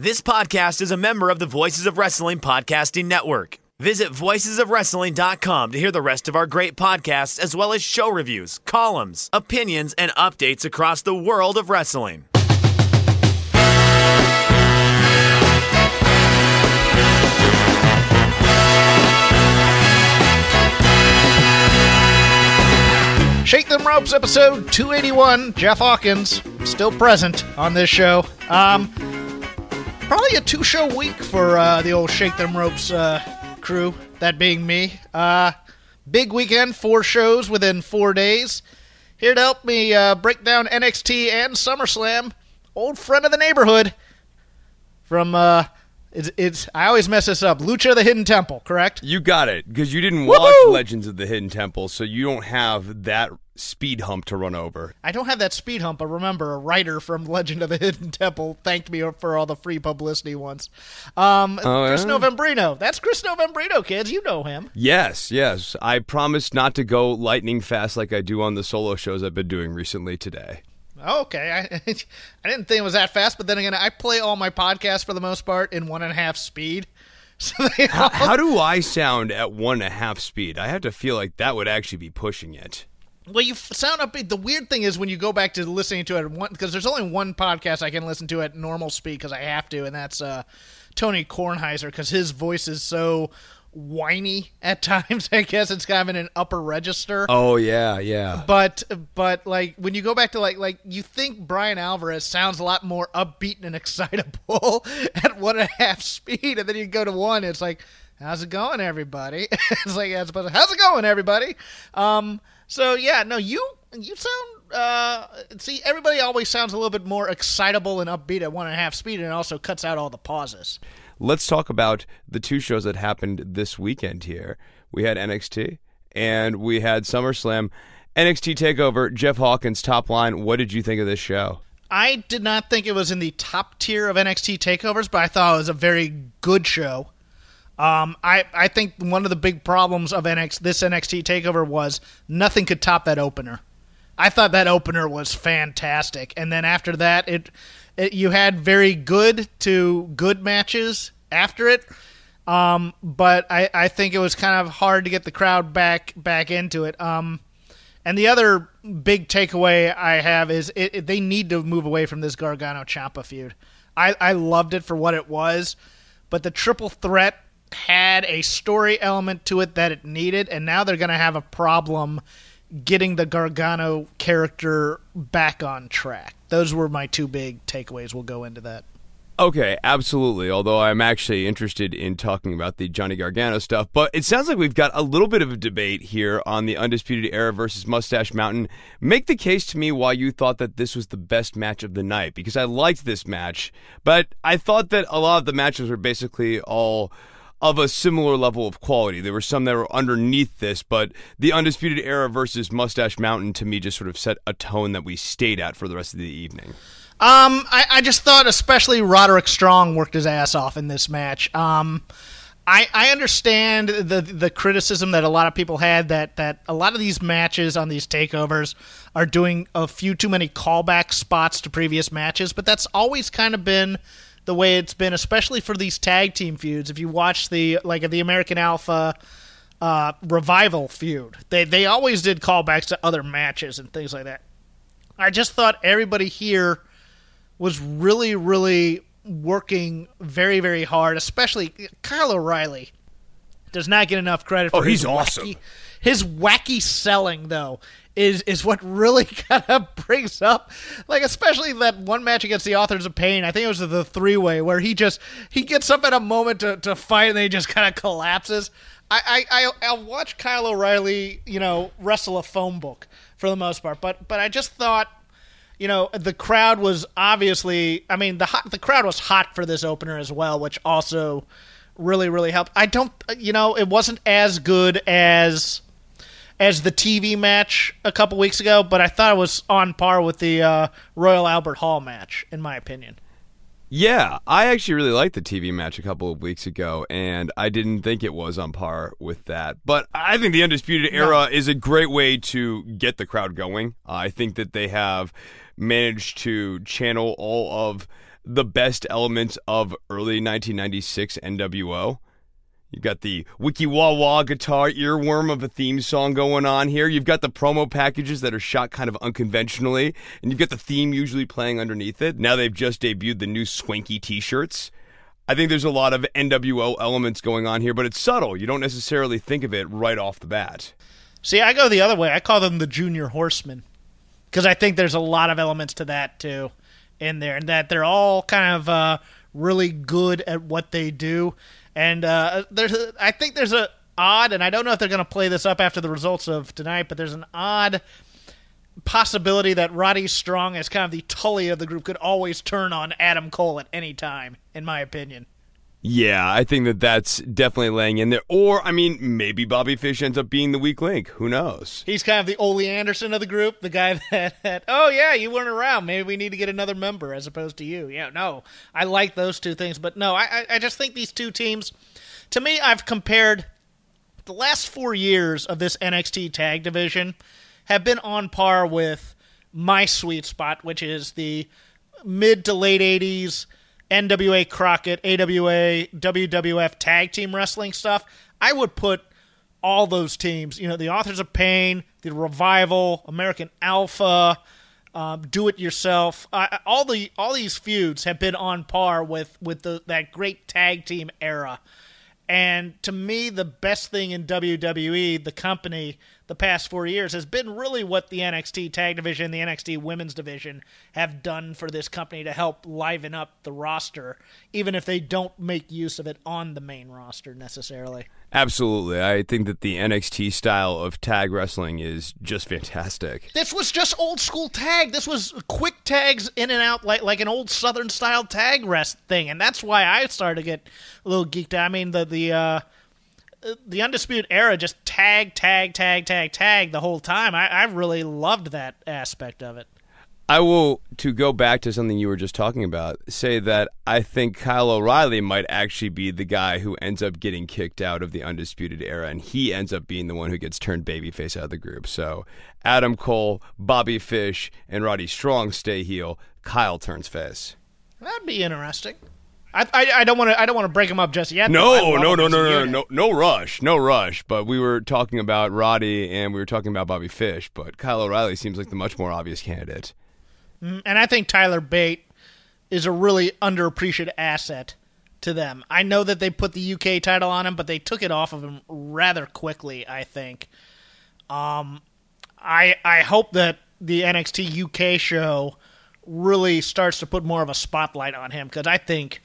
This podcast is a member of the Voices of Wrestling Podcasting Network. Visit voicesofwrestling.com to hear the rest of our great podcasts, as well as show reviews, columns, opinions, and updates across the world of wrestling. Shake Them Ropes, episode 281. Jeff Hawkins, still present on this show. Um, probably a two show week for uh, the old Shake Them Ropes uh, crew, that being me. Uh, big weekend, four shows within four days. Here to help me uh, break down NXT and SummerSlam, old friend of the neighborhood from. It's, it's I always mess this up. Lucha the Hidden Temple, correct? You got it because you didn't watch Legends of the Hidden Temple, so you don't have that speed hump to run over. I don't have that speed hump, but remember, a writer from Legend of the Hidden Temple thanked me for all the free publicity once. Um, Oh, Chris yeah? Novembrino. That's Chris Novembrino, kids. You know him. Yes, yes. I promise not to go lightning fast like I do on the solo shows I've been doing recently today. Okay, I, I didn't think it was that fast, but then again, I play all my podcasts for the most part in one and a half speed. So they all, How do I sound at one and a half speed? I have to feel like that would actually be pushing it. well, you sound upbeat. The weird thing is when you go back to listening to it at one, because there's only one podcast I can listen to at normal speed because I have to, and that's uh, Tony Kornheiser because his voice is so whiny at times. I guess it's kind of in an upper register. Oh yeah, yeah. But but like when you go back to like like you think Bryan Alvarez sounds a lot more upbeat and excitable at one and a half speed, and then you go to one, it's like, how's it going, everybody? it's like yeah, it's supposed to, how's it going, everybody? Um, so yeah, no, you you sound. Uh, see, everybody always sounds a little bit more excitable and upbeat at one and a half speed, and it also cuts out all the pauses. Let's talk about the two shows that happened this weekend here. We had NXT and we had SummerSlam. NXT Takeover, Jeff Hawkins top line. What did you think of this show? I did not think it was in the top tier of NXT takeovers, but I thought it was a very good show. Um, I I think one of the big problems of NX this NXT takeover was nothing could top that opener. I thought that opener was fantastic, and then after that, it, it you had very good to good matches after it. Um, but I, I think it was kind of hard to get the crowd back back into it. Um, and the other big takeaway I have is it, it- they need to move away from this Gargano Ciampa feud. I, I loved it for what it was, but the triple threat had a story element to it that it needed, and now they're going to have a problem getting the Gargano character back on track. Those were my two big takeaways. We'll go into that. Okay, absolutely. Although I'm actually interested in talking about the Johnny Gargano stuff, but it sounds like we've got a little bit of a debate here on the Undisputed Era versus Mustache Mountain. Make the case to me why you thought that this was the best match of the night, because I liked this match, but I thought that a lot of the matches were basically all of a similar level of quality. There were some that were underneath this, but the Undisputed Era versus Mustache Mountain to me just sort of set a tone that we stayed at for the rest of the evening. Um, I, I just thought especially Roderick Strong worked his ass off in this match. Um, I, I understand the the criticism that a lot of people had that, that a lot of these matches on these takeovers are doing a few too many callback spots to previous matches, but that's always kind of been the way it's been, especially for these tag team feuds. If you watch the like the American Alpha uh, revival feud, they they always did callbacks to other matches and things like that. I just thought everybody here was really, really working very, very hard, especially Kyle O'Reilly does not get enough credit for Oh, he's his awesome. wacky- his wacky selling though is is what really kind of brings up like especially that one match against the authors of pain. I think it was the three way where he just he gets up at a moment to, to fight and then he just kind of collapses. I, I I I'll watch Kyle O'Reilly, you know, wrestle a phone book for the most part, but but I just thought you know the crowd was obviously i mean the hot, the crowd was hot for this opener as well which also really really helped. I don't you know it wasn't as good as as the tv match a couple weeks ago but i thought it was on par with the uh, royal albert hall match in my opinion Yeah, I actually really liked the TV match a couple of weeks ago, and I didn't think it was on par with that. But I think the Undisputed Era is a great way to get the crowd going. Uh, I think that they have managed to channel all of the best elements of early 1996 NWO. You've got the wiki wah wah guitar earworm of a theme song going on here. You've got the promo packages that are shot kind of unconventionally, and you've got the theme usually playing underneath it. Now they've just debuted the new swanky t shirts. I think there's a lot of NWO elements going on here, but it's subtle. You don't necessarily think of it right off the bat. See, I go the other way. I call them the Junior Horsemen because I think there's a lot of elements to that too in there, and that they're all kind of uh, really good at what they do. And uh, there's, a, I think there's a odd, and I don't know if they're going to play this up after the results of tonight, but there's an odd possibility that Roddy Strong, as kind of the Tully of the group, could always turn on Adam Cole at any time, in my opinion. Yeah, I think that that's definitely laying in there. Or, I mean, maybe Bobby Fish ends up being the weak link. Who knows? He's kind of the Ole Anderson of the group, the guy that, that, oh, yeah, you weren't around. Maybe we need to get another member as opposed to you. Yeah, no, I like those two things. But no, I, I just think these two teams, to me, I've compared the last four years of this NXT tag division have been on par with my sweet spot, which is the mid to late 80s NWA Crockett, AWA, WWF tag team wrestling stuff. I would put all those teams, you know, the Authors of Pain, the Revival, American Alpha, um, Do It Yourself. Uh, all the all these feuds have been on par with with the, that great tag team era. And to me, the best thing in WWE, the company, the past four years has been really what the NXT tag division, the NXT women's division have done for this company to help liven up the roster, even if they don't make use of it on the main roster necessarily. Absolutely. I think that the NXT style of tag wrestling is just fantastic. This was just old school tag. This was quick tags in and out like like an old southern style tag rest thing. And that's why I started to get a little geeked out. I mean the the uh the undisputed era just tag tag tag tag tag the whole time I, I really loved that aspect of it I will, to go back to something you were just talking about, say that I think Kyle O'Reilly might actually be the guy who ends up getting kicked out of the Undisputed Era, and he ends up being the one who gets turned babyface out of the group. So Adam Cole, Bobby Fish, and Roddy Strong stay heel. Kyle turns face. That'd be interesting. I, I, I don't want to I don't want to break him up just yet. No, no, no, no, no, no, no rush, no rush. But we were talking about Roddy and we were talking about Bobby Fish, but Kyle O'Reilly seems like the much more obvious candidate. Mm, and I think Tyler Bate is a really underappreciated asset to them. I know that they put the UK title on him, but they took it off of him rather quickly. I think. Um, I I hope that the NXT UK show really starts to put more of a spotlight on him because I think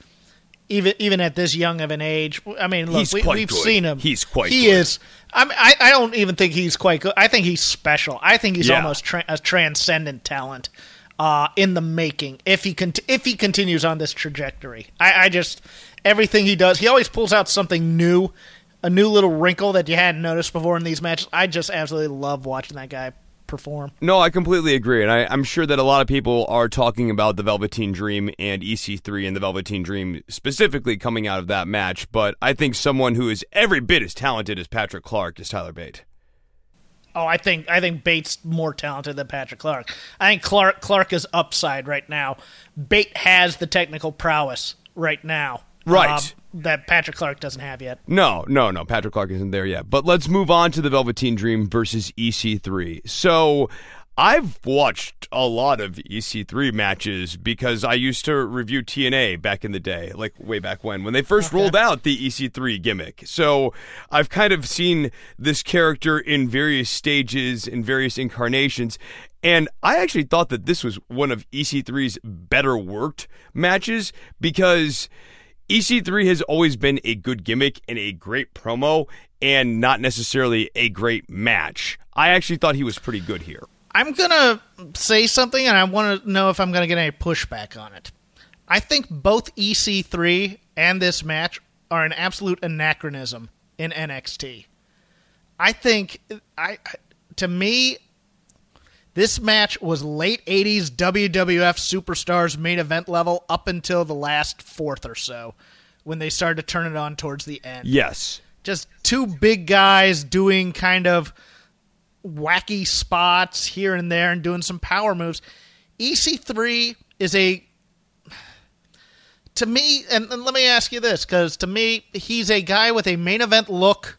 even even at this young of an age. I mean, look, we, have seen him. He's quite. He good. is. I, mean, I I don't even think he's quite good. I think he's special. I think he's yeah. almost tra- a transcendent talent uh, in the making. If he con- if he continues on this trajectory, I, I just everything he does, he always pulls out something new, a new little wrinkle that you hadn't noticed before in these matches. I just absolutely love watching that guy perform. No, I completely agree, and I, am sure that a lot of people are talking about the Velveteen Dream and EC3 and the Velveteen Dream specifically coming out of that match. But I think someone who is every bit as talented as Patrick Clark is Tyler Bate. Oh, I think I think Bate's more talented than Patrick Clark. I think Clark Clark is upside right now. Bate has the technical prowess right now. Right. Um, that Patrick Clark doesn't have yet. No, no, no. Patrick Clark isn't there yet. But let's move on to the Velveteen Dream versus EC3. So I've watched a lot of EC3 matches because I used to review TNA back in the day, like way back when, when they first okay. rolled out the EC3 gimmick. So I've kind of seen this character in various stages, in various incarnations. And I actually thought that this was one of EC3's better worked matches because EC3 has always been a good gimmick and a great promo and not necessarily a great match. I actually thought he was pretty good here. I'm going to say something and I want to know if I'm going to get any pushback on it. I think both EC3 and this match are an absolute anachronism in NXT. I think I to me this match was late 80s WWF superstars main event level up until the last fourth or so when they started to turn it on towards the end. Yes. Just two big guys doing kind of wacky spots here and there and doing some power moves. EC3 is a to me, and, and let me ask you this, because to me, he's a guy with a main event look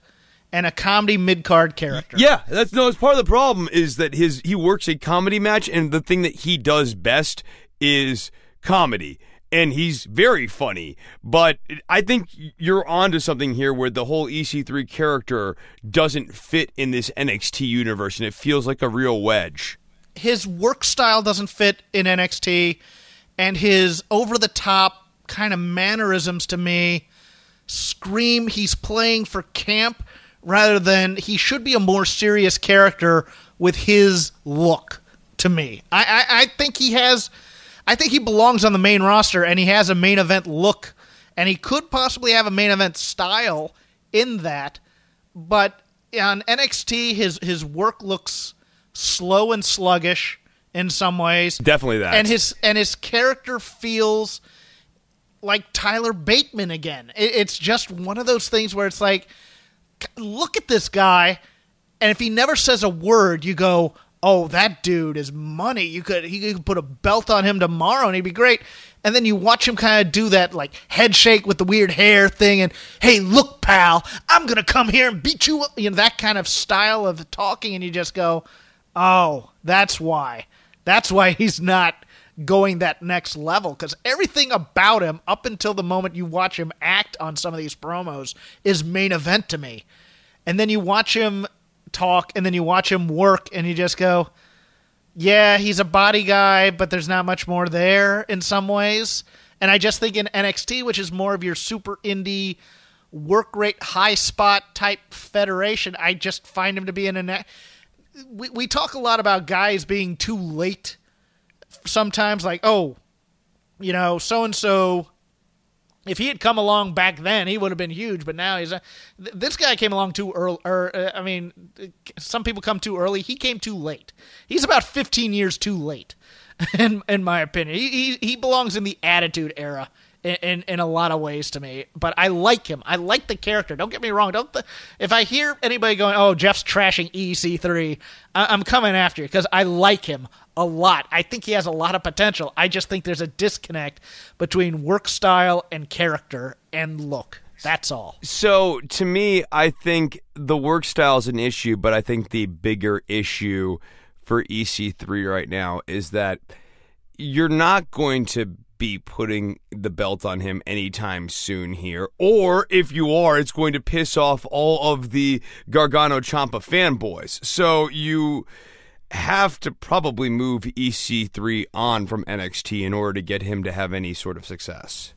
and a comedy mid card character. Yeah, that's no. It's part of the problem is that his he works a comedy match, and the thing that he does best is comedy. And he's very funny, but I think you're onto something here where the whole EC3 character doesn't fit in this NXT universe, and it feels like a real wedge. His work style doesn't fit in NXT, and his over the top kind of mannerisms to me scream he's playing for camp rather than he should be a more serious character with his look to me. I, I, I think he has I think he belongs on the main roster and he has a main event look and he could possibly have a main event style in that. But on NXT his his work looks slow and sluggish in some ways. Definitely that. And his and his character feels like Tyler Bateman again. It's just one of those things where it's like, look at this guy, and if he never says a word, you go, "Oh, that dude is money." You could he could put a belt on him tomorrow, and he'd be great. And then you watch him kind of do that like head shake with the weird hair thing, and hey, look, pal, I'm gonna come here and beat you. You know that kind of style of talking, and you just go, "Oh, that's why." That's why he's not going that next level because everything about him up until the moment you watch him act on some of these promos is main event to me and then you watch him talk and then you watch him work and you just go yeah he's a body guy but there's not much more there in some ways and i just think in nxt which is more of your super indie work rate high spot type federation i just find him to be in a we, we talk a lot about guys being too late sometimes like, oh, you know, so and so. If he had come along back then, he would have been huge. But now he's a, this guy came along too early. Or uh, I mean, some people come too early. He came too late. He's about 15 years too late, in in my opinion. He he, he belongs in the Attitude Era in, in, in a lot of ways to me. But I like him. I like the character. Don't get me wrong. Don't th- if I hear anybody going, "Oh, Jeff's trashing EC3," I- I'm coming after you because I like him a lot. I think he has a lot of potential. I just think there's a disconnect between work style and character and look. That's all. So to me, I think the work style is an issue, but I think the bigger issue for EC3 right now is that you're not going to be putting the belt on him anytime soon here. Or if you are, it's going to piss off all of the Gargano Ciampa fanboys. So you have to probably move EC3 on from NXT in order to get him to have any sort of success.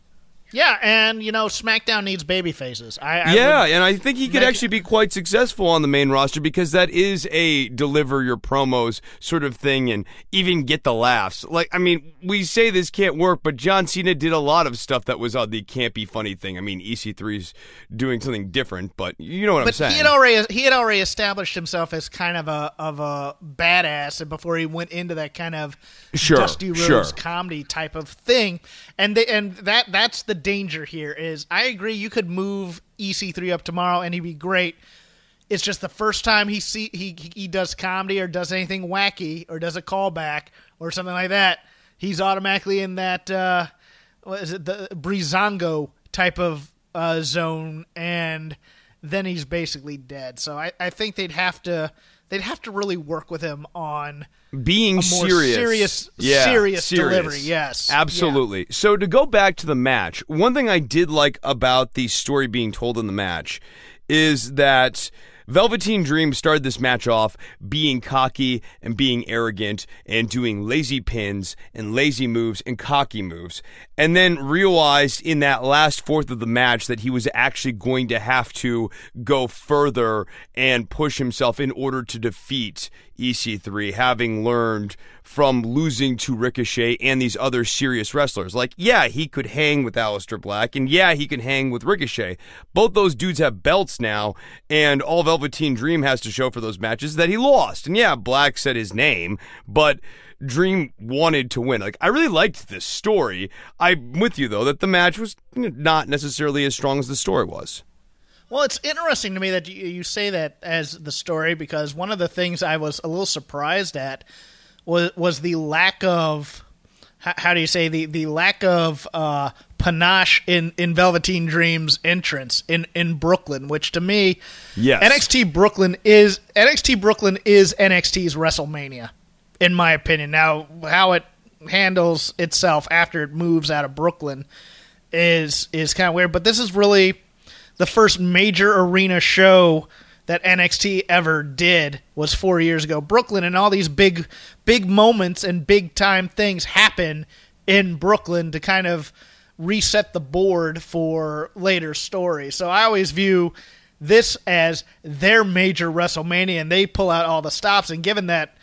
Yeah, and you know SmackDown needs baby faces. I, I yeah, and I think he could actually be quite successful on the main roster because that is a deliver your promos sort of thing, and even get the laughs. Like, I mean, we say this can't work, but John Cena did a lot of stuff that was on the can't be funny thing. I mean, EC3's doing something different, but you know what but I'm saying. He had already he had already established himself as kind of a of a badass before he went into that kind of sure, Dusty Rhodes sure. comedy type of thing, and they, and that that's the danger here is I agree you could move EC3 up tomorrow and he'd be great. It's just the first time he see he he does comedy or does anything wacky or does a callback or something like that, he's automatically in that uh, what is it the Breezango type of uh, zone and then he's basically dead. So I, I think they'd have to they'd have to really work with him on being serious, serious, yeah, serious, serious. delivery. Yes, absolutely. Yeah. So to go back to the match, one thing I did like about the story being told in the match is that Velveteen Dream started this match off being cocky and being arrogant and doing lazy pins and lazy moves and cocky moves. And then realized in that last fourth of the match that he was actually going to have to go further and push himself in order to defeat EC3, having learned from losing to Ricochet and these other serious wrestlers. Like, yeah, he could hang with Aleister Black, and yeah, he can hang with Ricochet. Both those dudes have belts now, and all Velveteen Dream has to show for those matches that he lost. And yeah, Black said his name, but Dream wanted to win. Like, I really liked this story. I'm with you, though, that the match was not necessarily as strong as the story was. Well, it's interesting to me that you say that as the story because one of the things I was a little surprised at was was the lack of how, how do you say the the lack of uh, panache in in Velveteen Dream's entrance in in Brooklyn, which to me, Yes. NXT Brooklyn is NXT Brooklyn is NXT's WrestleMania, in my opinion. Now, how it handles itself after it moves out of Brooklyn is is kind of weird, but this is really the first major arena show that NXT ever did was 4 years ago. Brooklyn and all these big big moments and big time things happen in Brooklyn to kind of reset the board for later stories. So I always view this as their major WrestleMania and they pull out all the stops and given that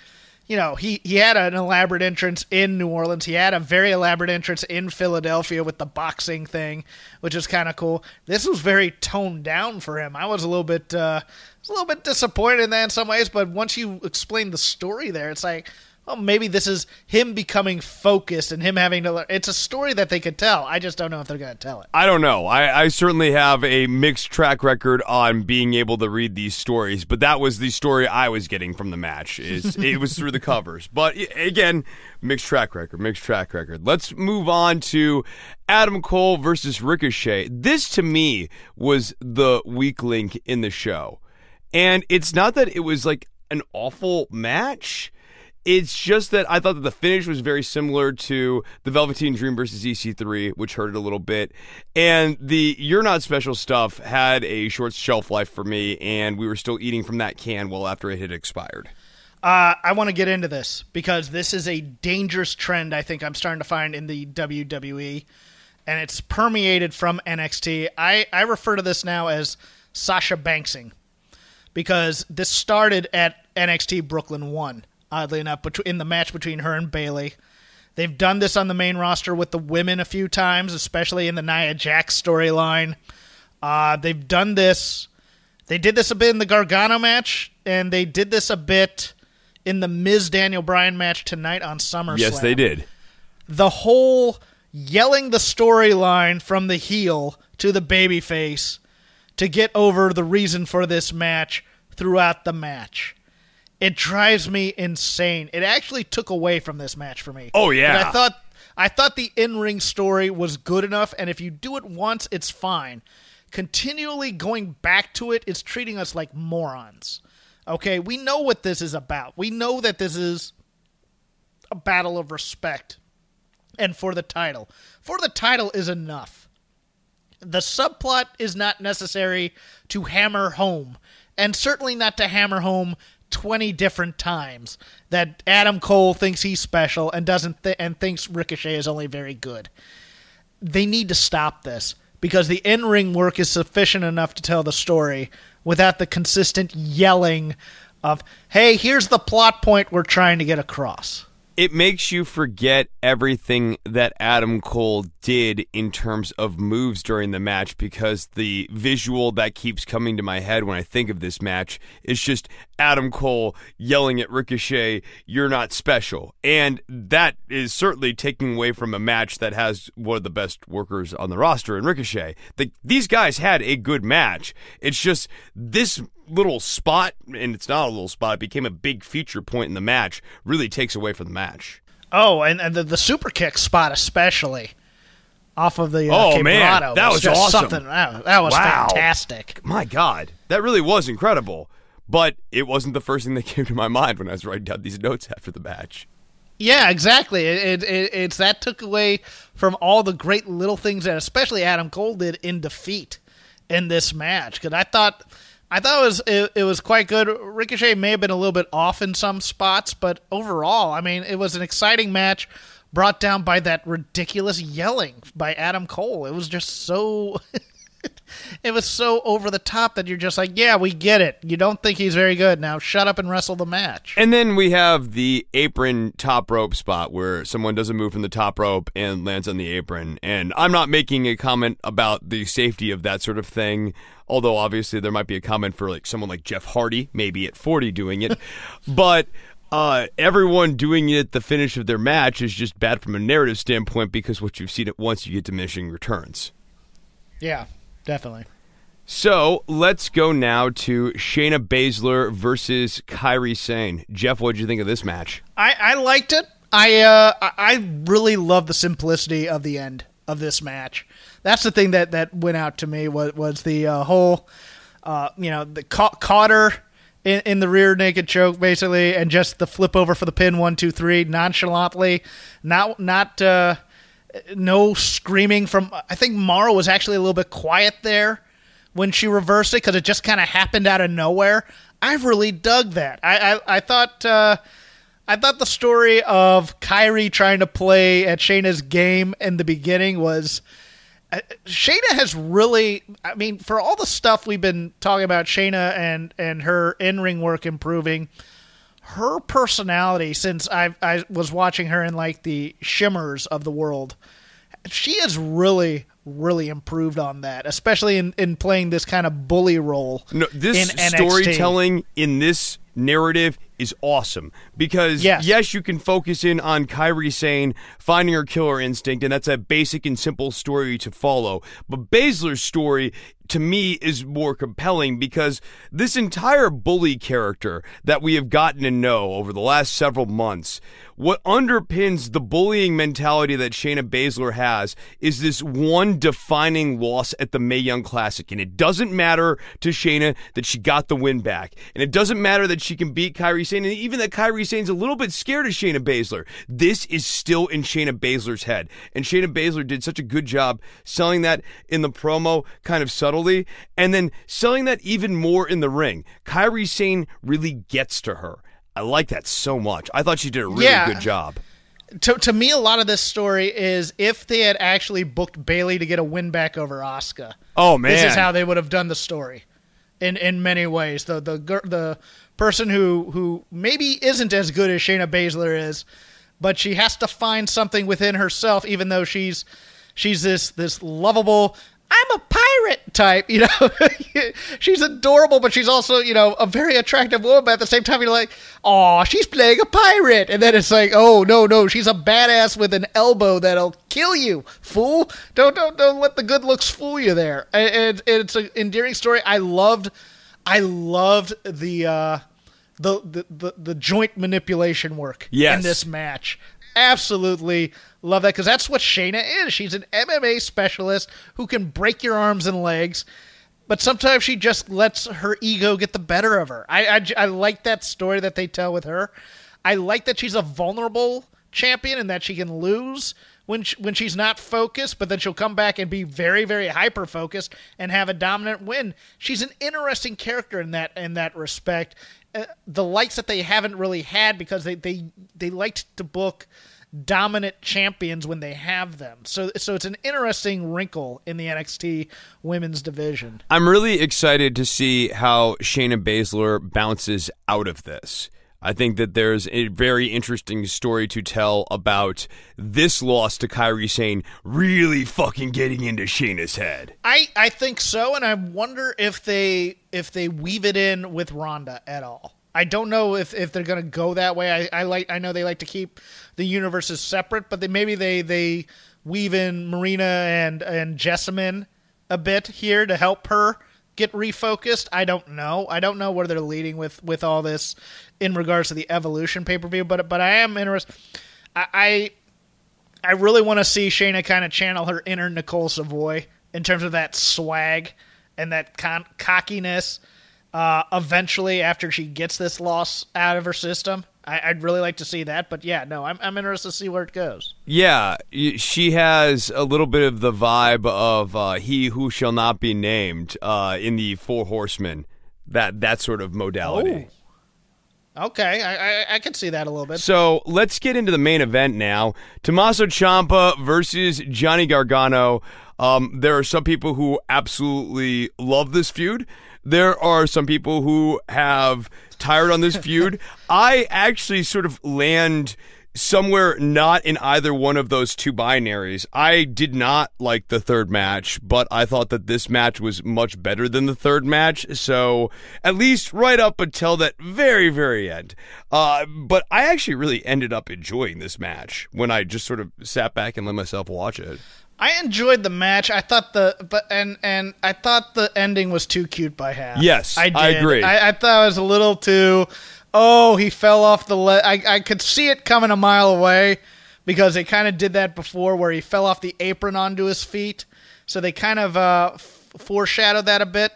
you know, he, he had an elaborate entrance in New Orleans. He had a very elaborate entrance in Philadelphia with the boxing thing, which is kind of cool. This was very toned down for him. I was a little bit uh, a little bit disappointed in that in some ways, but once you explain the story there, it's like, well, maybe this is him becoming focused and him having to. learn. It's a story that they could tell. I just don't know if they're going to tell it. I don't know. I, I certainly have a mixed track record on being able to read these stories, but that was the story I was getting from the match. Is it was through the covers, but again, mixed track record, mixed track record. Let's move on to Adam Cole versus Ricochet. This to me was the weak link in the show, and it's not that it was like an awful match. It's just that I thought that the finish was very similar to the Velveteen Dream versus EC3, which hurt it a little bit. And the You're Not Special stuff had a short shelf life for me, and we were still eating from that can well after it had expired. Uh, I want to get into this because this is a dangerous trend I think I'm starting to find in the WWE, and it's permeated from NXT. I, I refer to this now as Sasha Banksing because this started at NXT Brooklyn 1, oddly enough, in the match between her and Bayley. They've done this on the main roster with the women a few times, especially in the Nia Jax storyline. Uh, they've done this. They did this a bit in the Gargano match, and they did this a bit in the Miz Daniel Bryan match tonight on SummerSlam. Yes, they did. The whole yelling the storyline from the heel to the babyface to get over the reason for this match throughout the match. It drives me insane. It actually took away from this match for me. Oh, yeah. But I thought I thought the in-ring story was good enough and if you do it once it's fine. Continually going back to it is treating us like morons. Okay, we know what this is about. We know that this is a battle of respect and for the title. For the title is enough. The subplot is not necessary to hammer home, and certainly not to hammer home 20 different times that Adam Cole thinks he's special and doesn't th- and thinks Ricochet is only very good. They need to stop this because the in-ring work is sufficient enough to tell the story without the consistent yelling of, "Hey, here's the plot point we're trying to get across." It makes you forget everything that Adam Cole did in terms of moves during the match because the visual that keeps coming to my head when I think of this match is just Adam Cole yelling at Ricochet, You're not special. And that is certainly taking away from a match that has one of the best workers on the roster in Ricochet. The, these guys had a good match. It's just this little spot, and it's not a little spot, it became a big feature point in the match, really takes away from the match. Oh, and, and the, the super kick spot especially off of the uh, Oh, Cape man, Dorado that was just awesome. something that, that was Wow. fantastic. My God, that really was incredible. But it wasn't the first thing that came to my mind when I was writing down these notes after the match. Yeah, exactly. It, it, it it's that took away from all the great little things that especially Adam Cole did in defeat in this match because I thought I thought it was it, it was quite good. Ricochet may have been a little bit off in some spots, but overall, I mean, it was an exciting match brought down by that ridiculous yelling by Adam Cole. It was just so it was so over the top that you're just like, yeah, we get it. You don't think he's very good. Now shut up and wrestle the match. And then we have the apron top rope spot where someone does a move from the top rope and lands on the apron. And I'm not making a comment about the safety of that sort of thing, although obviously there might be a comment for like someone like Jeff Hardy, maybe at 40 doing it. but uh, everyone doing it at the finish of their match is just bad from a narrative standpoint because what you've seen it once, you get diminishing returns. Yeah, definitely. So let's go now to Shayna Baszler versus Kairi Sane. Jeff, what did you think of this match? I, I liked it. I uh, I- really love the simplicity of the end of this match. That's the thing that that went out to me was was the uh, whole, uh, you know, the ca- caught her in, in the rear naked choke basically, and just the flip over for the pin one two three nonchalantly, not not. No screaming from. I think Mauro was actually a little bit quiet there when she reversed it because it just kind of happened out of nowhere. I've really dug that. I I, I thought uh, I thought the story of Kairi trying to play at Shayna's game in the beginning was. Uh, Shayna has really, I mean, for all the stuff we've been talking about Shayna and and her in ring work improving, her personality since I I was watching her in like the shimmers of the world, she has really really improved on that, especially in, in playing this kind of bully role. No, this in NXT. storytelling in this narrative is awesome because Yes. yes, you can focus in on Kairi Sane finding her killer instinct, and that's a basic and simple story to follow. But Baszler's story to me is more compelling because this entire bully character that we have gotten to know over the last several months, what underpins the bullying mentality that Shayna Baszler has is this one defining loss at the Mae Young Classic. And it doesn't matter to Shayna that she got the win back. And it doesn't matter that she can beat Kairi Sane, and even that Kairi Sane's a little bit scared of Shayna Baszler. This is still in Shayna Baszler's head. And Shayna Baszler did such a good job selling that in the promo, kind of subtly, and then selling that even more in the ring. Kairi Sane really gets to her. I like that so much. I thought she did a really Yeah. good job. to to me, a lot of this story is if they had actually booked Bayley to get a win back over Asuka. Oh man. This is how they would have done the story, in in many ways. The the the person who who maybe isn't as good as Shayna Baszler is, but she has to find something within herself, even though she's she's this this lovable. I'm a pirate type, you know. she's adorable, but she's also, you know, a very attractive woman. But at the same time, you're like, oh, she's playing a pirate, and then it's like, oh no, no, she's a badass with an elbow that'll kill you, fool. Don't don't don't let the good looks fool you there. And, and, and it's an endearing story. I loved, I loved the. uh the, the, the, the joint manipulation work Yes. in this match. Absolutely love that because that's what Shayna is. She's an MMA specialist who can break your arms and legs, but sometimes she just lets her ego get the better of her. I I like that story that they tell with her. I like that she's a vulnerable champion and that she can lose when she, when she's not focused, but then she'll come back and be very very hyper focused and have a dominant win. She's an interesting character in that in that respect. Uh, the likes that they haven't really had because they they they liked to book dominant champions when they have them. So so it's an interesting wrinkle in the NXT women's division. I'm really excited to see how Shayna Baszler bounces out of this. I think that there's a very interesting story to tell about this loss to Kairi Sane really fucking getting into Shayna's head. I, I think so, and I wonder if they if they weave it in with Ronda at all. I don't know if, if they're gonna go that way. I, I like I know they like to keep the universes separate, but they, maybe they they weave in Marina and and Jessamyn a bit here to help her get refocused. I don't know. I don't know where they're leading with with all this in regards to the Evolution pay per view, but but I am interested. I, I really want to see Shayna kind of channel her inner Nicole Savoy in terms of that swag and that con- cockiness. Uh, eventually, after she gets this loss out of her system, I- I'd really like to see that. But yeah, no, I'm I'm interested to see where it goes. Yeah, she has a little bit of the vibe of uh, "He Who Shall Not Be Named" uh, in the Four Horsemen. That that sort of modality. Okay, I, I I can see that a little bit. So let's get into the main event now. Tommaso Ciampa versus Johnny Gargano. Um, there are some people who absolutely love this feud. There are some people who have tired on this feud. I actually sort of land somewhere not in either one of those two binaries. I did not like the third match, but I thought that this match was much better than the third match. So at least right up until that very, very end. Uh, but I actually really ended up enjoying this match when I just sort of sat back and let myself watch it. I enjoyed the match. I thought the but and and I thought the ending was too cute by half. Yes, I did. I agree. I, I thought it was a little too. Oh, he fell off the. Le- I I could see it coming a mile away, because they kind of did that before where he fell off the apron onto his feet. So they kind of uh, f- foreshadowed that a bit.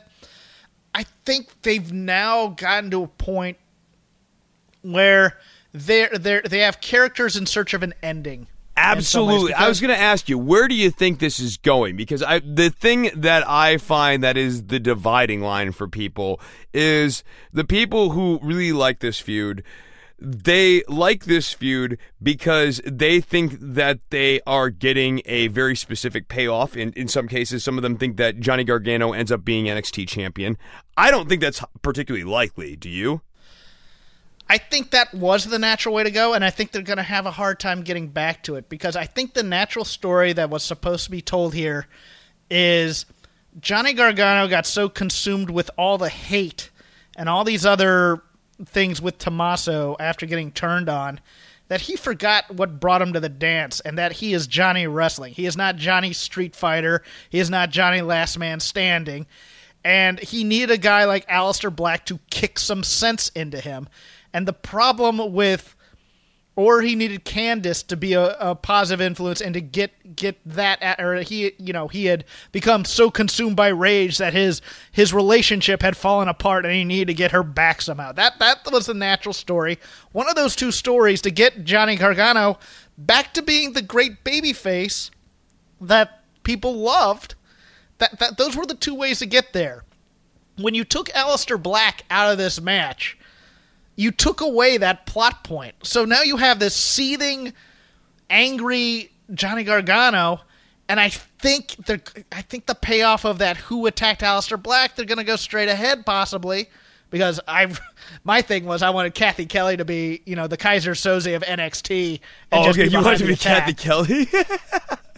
I think they've now gotten to a point where they're, they're, they have characters in search of an ending. Absolutely. I was going to ask you, where do you think this is going? Because I, the thing that I find that is the dividing line for people is the people who really like this feud. They like this feud because they think that they are getting a very specific payoff. In, in some cases, some of them think that Johnny Gargano ends up being NXT champion. I don't think that's particularly likely. Do you? I think that was the natural way to go, and I think they're going to have a hard time getting back to it because I think the natural story that was supposed to be told here is Johnny Gargano got so consumed with all the hate and all these other things with Tommaso after getting turned on that he forgot what brought him to the dance and that he is Johnny Wrestling. He is not Johnny Street Fighter. He is not Johnny Last Man Standing. And he needed a guy like Aleister Black to kick some sense into him. And the problem with, or he needed Candice to be a, a positive influence and to get get that, at, or he, you know, he had become so consumed by rage that his his relationship had fallen apart, and he needed to get her back somehow. That that was the natural story. One of those two stories to get Johnny Gargano back to being the great babyface that people loved. That that those were the two ways to get there. When you took Aleister Black out of this match you took away that plot point. So now you have this seething, angry Johnny Gargano, and I think the I think the payoff of that who attacked Aleister Black, they're gonna go straight ahead possibly. Because I, my thing was I wanted Cathy Kelley to be, you know, the Kaiser Söze of NXT. And oh, just okay. you wanted to be Cathy Kelley.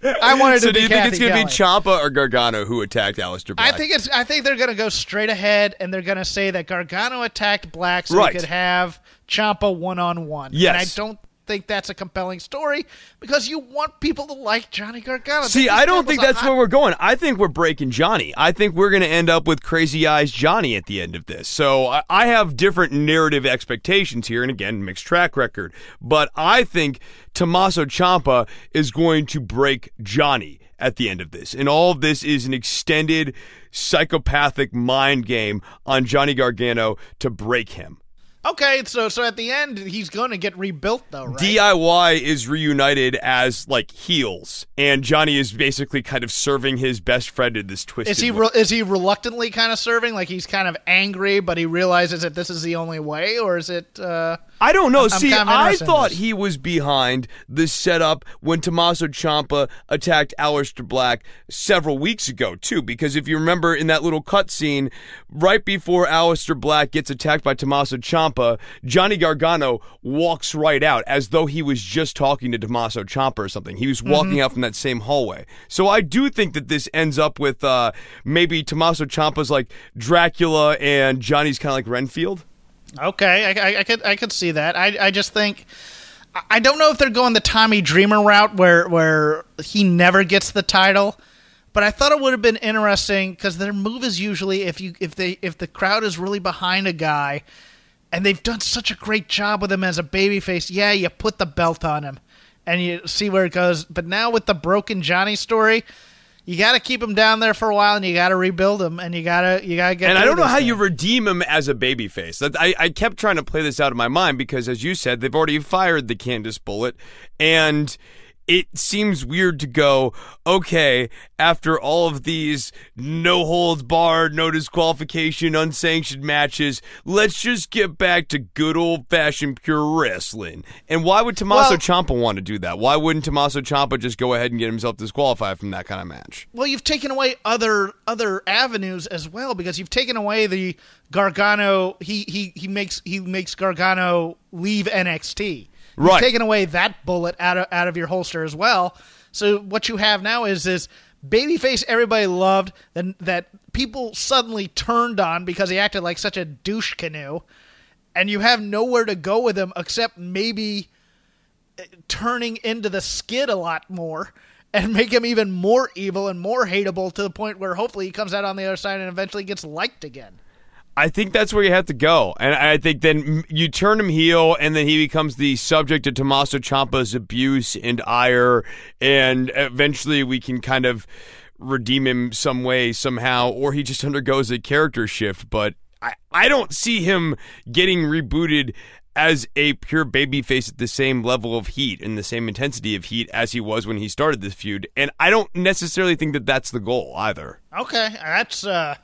I wanted so to. So do you think Cathy it's going to be Ciampa or Gargano who attacked Aleister Black? I think it's. I think they're going to go straight ahead and they're going to say that Gargano attacked Black so right. he could have Ciampa one on one. Yes, and I don't think that's a compelling story because you want people to like Johnny Gargano. See, I don't think that's hot- where we're going. I think we're breaking Johnny. I think we're going to end up with Crazy Eyes Johnny at the end of this. So I have different narrative expectations here, and again, mixed track record. But I think Tommaso Ciampa is going to break Johnny at the end of this. And all of this is an extended psychopathic mind game on Johnny Gargano to break him. Okay, so so at the end he's going to get rebuilt though, right? DIY is reunited as like heels, and Johnny is basically kind of serving his best friend in this twist. Is he re- is he reluctantly kind of serving? Like he's kind of angry, but he realizes that this is the only way, or is it? Uh, I don't know. I'm See, I thought this. he was behind the setup when Tommaso Ciampa attacked Aleister Black several weeks ago too. Because if you remember in that little cutscene, right before Aleister Black gets attacked by Tommaso Ciampa, Johnny Gargano walks right out as though he was just talking to Tommaso Ciampa or something. He was walking Mm-hmm. out from that same hallway. So I do think that this ends up with uh, maybe Tommaso Ciampa's like Dracula and Johnny's kind of like Renfield. Okay, I, I, I could I could see that. I I just think I- don't know if they're going the Tommy Dreamer route where where he never gets the title, but I thought it would have been interesting because their move is usually if you if they if the crowd is really behind a guy, and they've done such a great job with him as a babyface. Yeah, you put the belt on him, and you see where it goes. But now with the broken Johnny story. You got to keep him down there for a while, and you got to rebuild him, and you gotta you gotta get. And I don't know how thing. you redeem him as a babyface. That I, I kept trying to play this out of my mind because, as you said, they've already fired the Candice Bullet, and it seems weird to go, okay, after all of these no holds barred, no disqualification, unsanctioned matches, let's just get back to good old fashioned pure wrestling. And why would Tommaso Well- Ciampa want to do that? Why wouldn't Tommaso Ciampa just go ahead and get himself disqualified from that kind of match? Well, you've taken away other other avenues as well because you've taken away the Gargano. He he he makes he makes Gargano leave NXT. Right. taken away that bullet out of out of your holster as well. So what you have now is this babyface everybody loved that that people suddenly turned on because he acted like such a douche canoe, and you have nowhere to go with him except maybe eh, turning into the skid a lot more and make him even more evil and more hateable to the point where hopefully he comes out on the other side and eventually gets liked again. I think that's where you have to go. And I think then you turn him heel, and then he becomes the subject of Tommaso Ciampa's abuse and ire, and eventually we can kind of redeem him some way, somehow, or he just undergoes a character shift. But I, I don't see him getting rebooted as a pure babyface at the same level of heat and the same intensity of heat as he was when he started this feud. And I don't necessarily think that that's the goal either. Okay, that's uh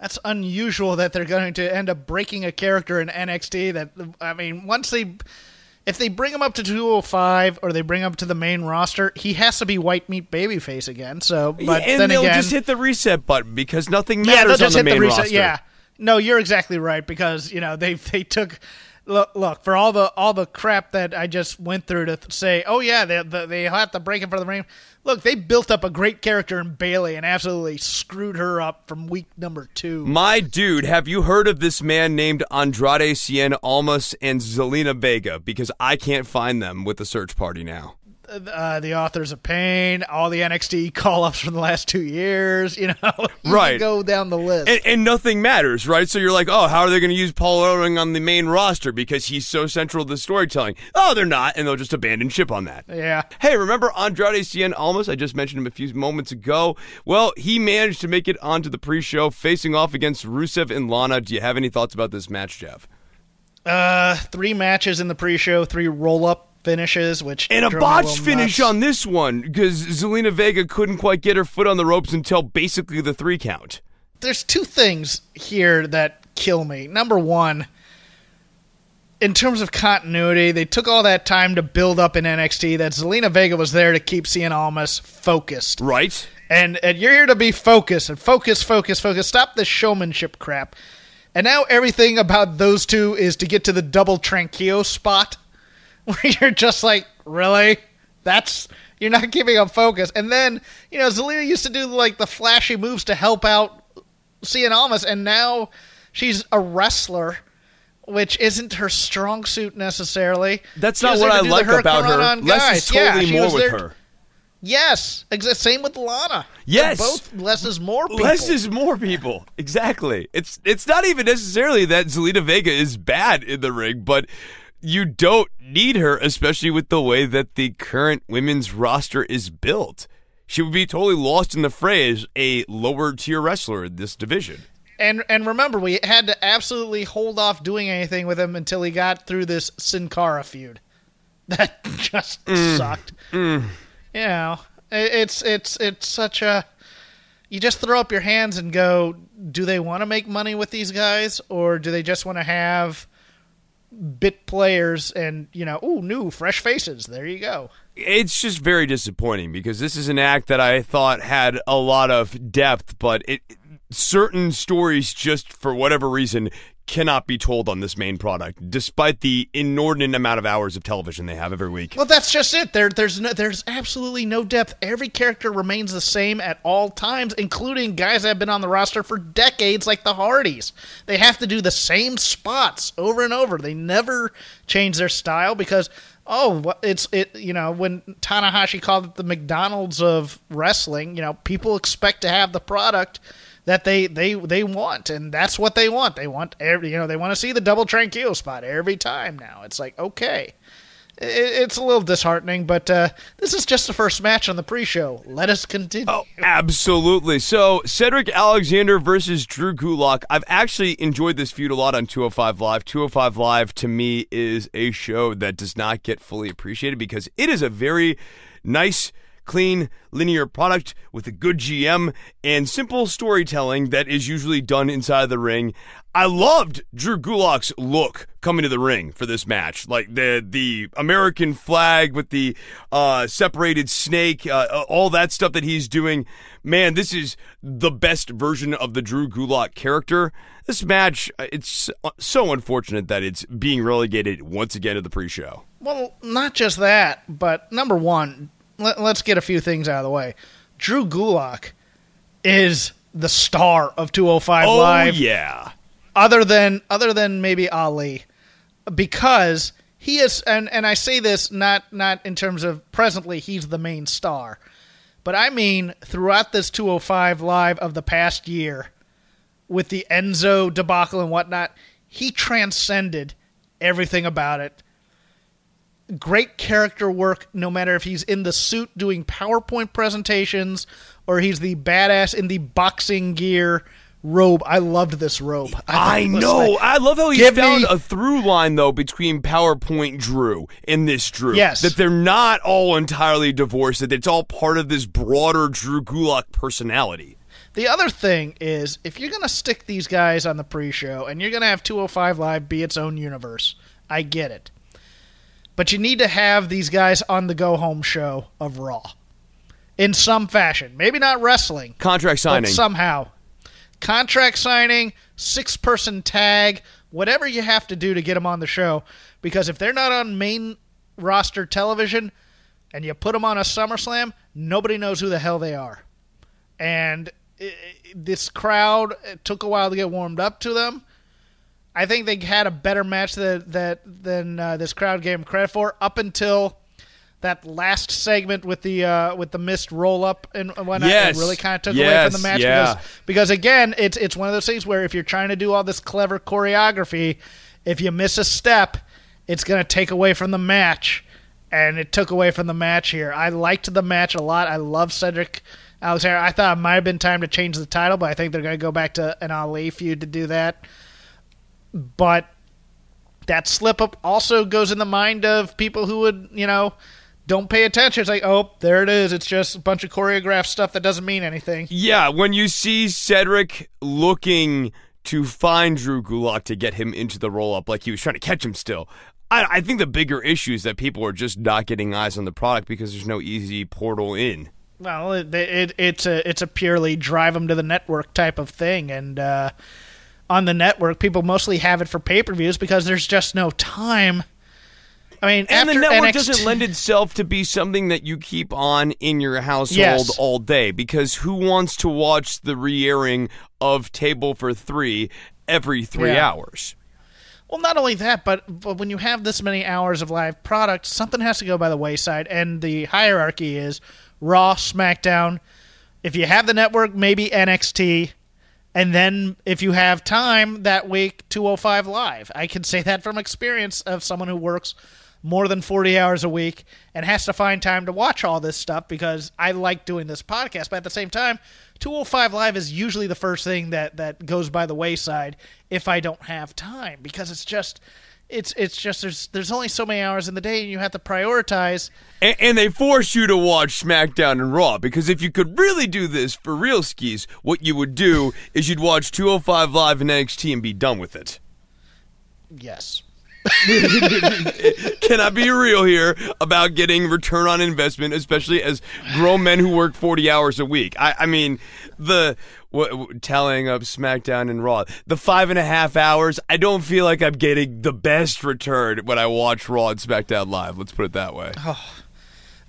that's unusual that they're going to end up breaking a character in NXT. That I mean, once they, if they bring him up to 205 or they bring him up to the main roster, he has to be white meat babyface again. So, but and then they'll again, just hit the reset button because nothing yeah, they'll matters just on the hit main the reset. roster. Yeah, no, you're exactly right because you know they they took. Look, look for all the all the crap that I just went through to th- say, oh yeah, they they, they have to break him for the ring. Look, they built up a great character in Bayley and absolutely screwed her up from week number two. My dude, have you heard of this man named Andrade Cien Almas and Zelina Vega? Because I can't find them with the search party now. Uh, the authors of pain, all the NXT call ups from the last two years. You know, you Right. go down the list. And, and nothing matters, right? So you're like, oh, how are they going to use Paul Ellering on the main roster because he's so central to the storytelling? Oh, they're not, and they'll just abandon ship on that. yeah, Hey, remember Andrade Cien Almas? I just mentioned him a few moments ago. Well, he managed to make it onto the pre-show, facing off against Rusev and Lana. Do you have any thoughts about this match, Jeff? uh, three matches in the pre-show, three roll-up finishes, which And a drove me little botched finish nuts. on this one because Zelina Vega couldn't quite get her foot on the ropes until basically the three count. There's two things here that kill me. Number one. In terms of continuity, they took all that time to build up in NXT that Zelina Vega was there to keep Cien Almas focused. Right? and and you're here to be focused and focus, focus, focus. Stop the showmanship crap. And now everything about those two is to get to the double tranquillo spot, where you're just like, really? That's you're not giving them focus. And then you know Zelina used to do like the flashy moves to help out Cien Almas, and now she's a wrestler. Which isn't her strong suit necessarily. That's She not what I like about her. Less is totally yeah, more with her. Yes, same with Lana. Yes. They're both less is more. People. Less is more people. Exactly. It's it's not even necessarily that Zelina Vega is bad in the ring, but you don't need her, especially with the way that the current women's roster is built. She would be totally lost in the fray as a lower tier wrestler in this division. And and remember, we had to absolutely hold off doing anything with him until he got through this Sin Cara feud. That just mm. sucked. Mm. You know, it's it's it's such a. You just throw up your hands and go. Do they want to make money with these guys, or do they just want to have bit players and you know, ooh, new fresh faces? There you go. It's just very disappointing because this is an act that I thought had a lot of depth, but it certain stories just for whatever reason cannot be told on this main product, despite the inordinate amount of hours of television they have every week. Well, that's just it. There, there's no, there's absolutely no depth. Every character remains the same at all times, including guys that have been on the roster for decades, like the Hardys. They have to do the same spots over and over. They never change their style because, oh, it's it. You know, when Tanahashi called it the McDonald's of wrestling, you know, people expect to have the product that they they they want, and that's what they want. They want every, you know, they want to see the double tranquilo spot every time. Now it's like okay it- it's a little disheartening, but uh, this is just the first match on the pre-show. Let us continue. Oh, absolutely. So, Cedric Alexander versus Drew Gulak. I've actually enjoyed this feud a lot on 205 Live. 205 Live, to me, is a show that does not get fully appreciated because it is a very nice, clean, linear product with a good GM and simple storytelling that is usually done inside the ring. I loved Drew Gulak's look coming to the ring for this match, like the the American flag with the uh, separated snake, uh, all that stuff that he's doing. Man, this is the best version of the Drew Gulak character. This match, uh, it's so unfortunate that it's being relegated once again to the pre-show. Well, not just that, but number one, let, us get a few things out of the way. Drew Gulak is the star of 205 Oh Live, yeah, other than other than maybe Ali, because he is, and and I say this not not in terms of presently he's the main star, but I mean throughout this 205 Live of the past year. with the Enzo debacle and whatnot, he transcended everything about it. Great character work, no matter if he's in the suit doing PowerPoint presentations or he's the badass in the boxing gear robe. I loved this robe. I, was know. I love how he found me- a through line though between PowerPoint Drew and this Drew. Yes. that they're not all entirely divorced. That it's all part of this broader Drew Gulak personality. The other thing is, if you're going to stick these guys on the pre-show and you're going to have 205 Live be its own universe, I get it. But you need to have these guys on the go-home show of Raw in some fashion. Maybe not wrestling, Contract signing. somehow. Contract signing, six-person tag, whatever you have to do to get them on the show. Because if they're not on main roster television and you put them on a SummerSlam, nobody knows who the hell they are and i i this crowd it took a while to get warmed up to them. I think they had a better match that that than uh, this crowd gave them credit for up until that last segment with the uh, with the missed roll up and whatnot. Yes. It really kind of took away from the match yeah. because because again, it's it's one of those things where if you're trying to do all this clever choreography, if you miss a step, it's going to take away from the match, and it took away from the match here. I liked the match a lot. I love Cedric Alexander. I thought it might have been time to change the title, but I think they're going to go back to an Ali feud to do that. But that slip up also goes in the mind of people who would, you know, don't pay attention. It's like, oh, there it is. It's just a bunch of choreographed stuff that doesn't mean anything. Yeah, when you see Cedric looking to find Drew Gulak to get him into the roll up, like he was trying to catch him still. I, I think the bigger issue is that people are just not getting eyes on the product because there's no easy portal in. Well, it, it, it's a it's a purely drive them to the network type of thing, and uh, on the network, people mostly have it for pay per views because there's just no time. I mean, And the network NXT doesn't lend itself to be something that you keep on in your household Yes. all day because who wants to watch the re airing of Table for Three every three Yeah. hours? Well, not only that, but, but when you have this many hours of live product, something has to go by the wayside, and the hierarchy is Raw, SmackDown. If you have the network, maybe NXT, and then if you have time that week, 205 Live. I can say that from experience of someone who works more than 40 hours a week and has to find time to watch all this stuff because I like doing this podcast. But at the same time, 205 Live is usually the first thing that, that goes by the wayside if I don't have time because it's just. It's it's just there's there's only so many hours in the day and you have to prioritize And, and they force you to watch SmackDown and Raw because if you could really do this for real skis, what you would do is you'd watch 205 Live and NXT and be done with it. yes Can I be real here about getting return on investment, especially as grown men who work 40 hours a week? I, I mean, the what, tallying up SmackDown and Raw, the five and a half hours, I don't feel like I'm getting the best return when I watch Raw and SmackDown live. Let's put it that way.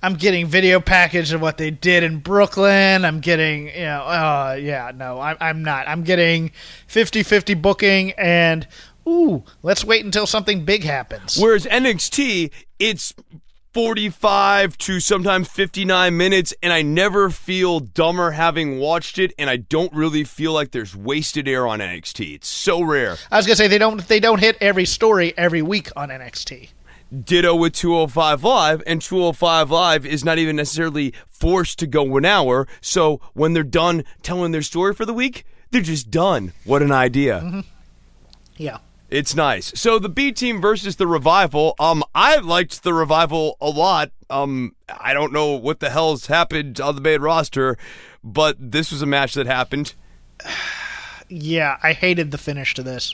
I'm getting video package of what they did in Brooklyn. I'm getting, you know, uh, yeah, no, I'm, I'm not. I'm getting 50-50 booking and, ooh, let's wait until something big happens. Whereas NXT, it's 45 to sometimes 59 minutes, and I never feel dumber having watched it, and I don't really feel like there's wasted air on NXT. It's so rare. I was gonna say they don't they don't hit every story every week on NXT. Ditto with 205 Live, and 205 Live is not even necessarily forced to go an hour. So when they're done telling their story for the week, they're just done. What an idea. Mm-hmm. Yeah. It's nice. So the B team versus the revival. Um, I liked the revival a lot. Um, I don't know what the hell's happened on the main roster, but this was a match that happened. Yeah, I hated the finish to this.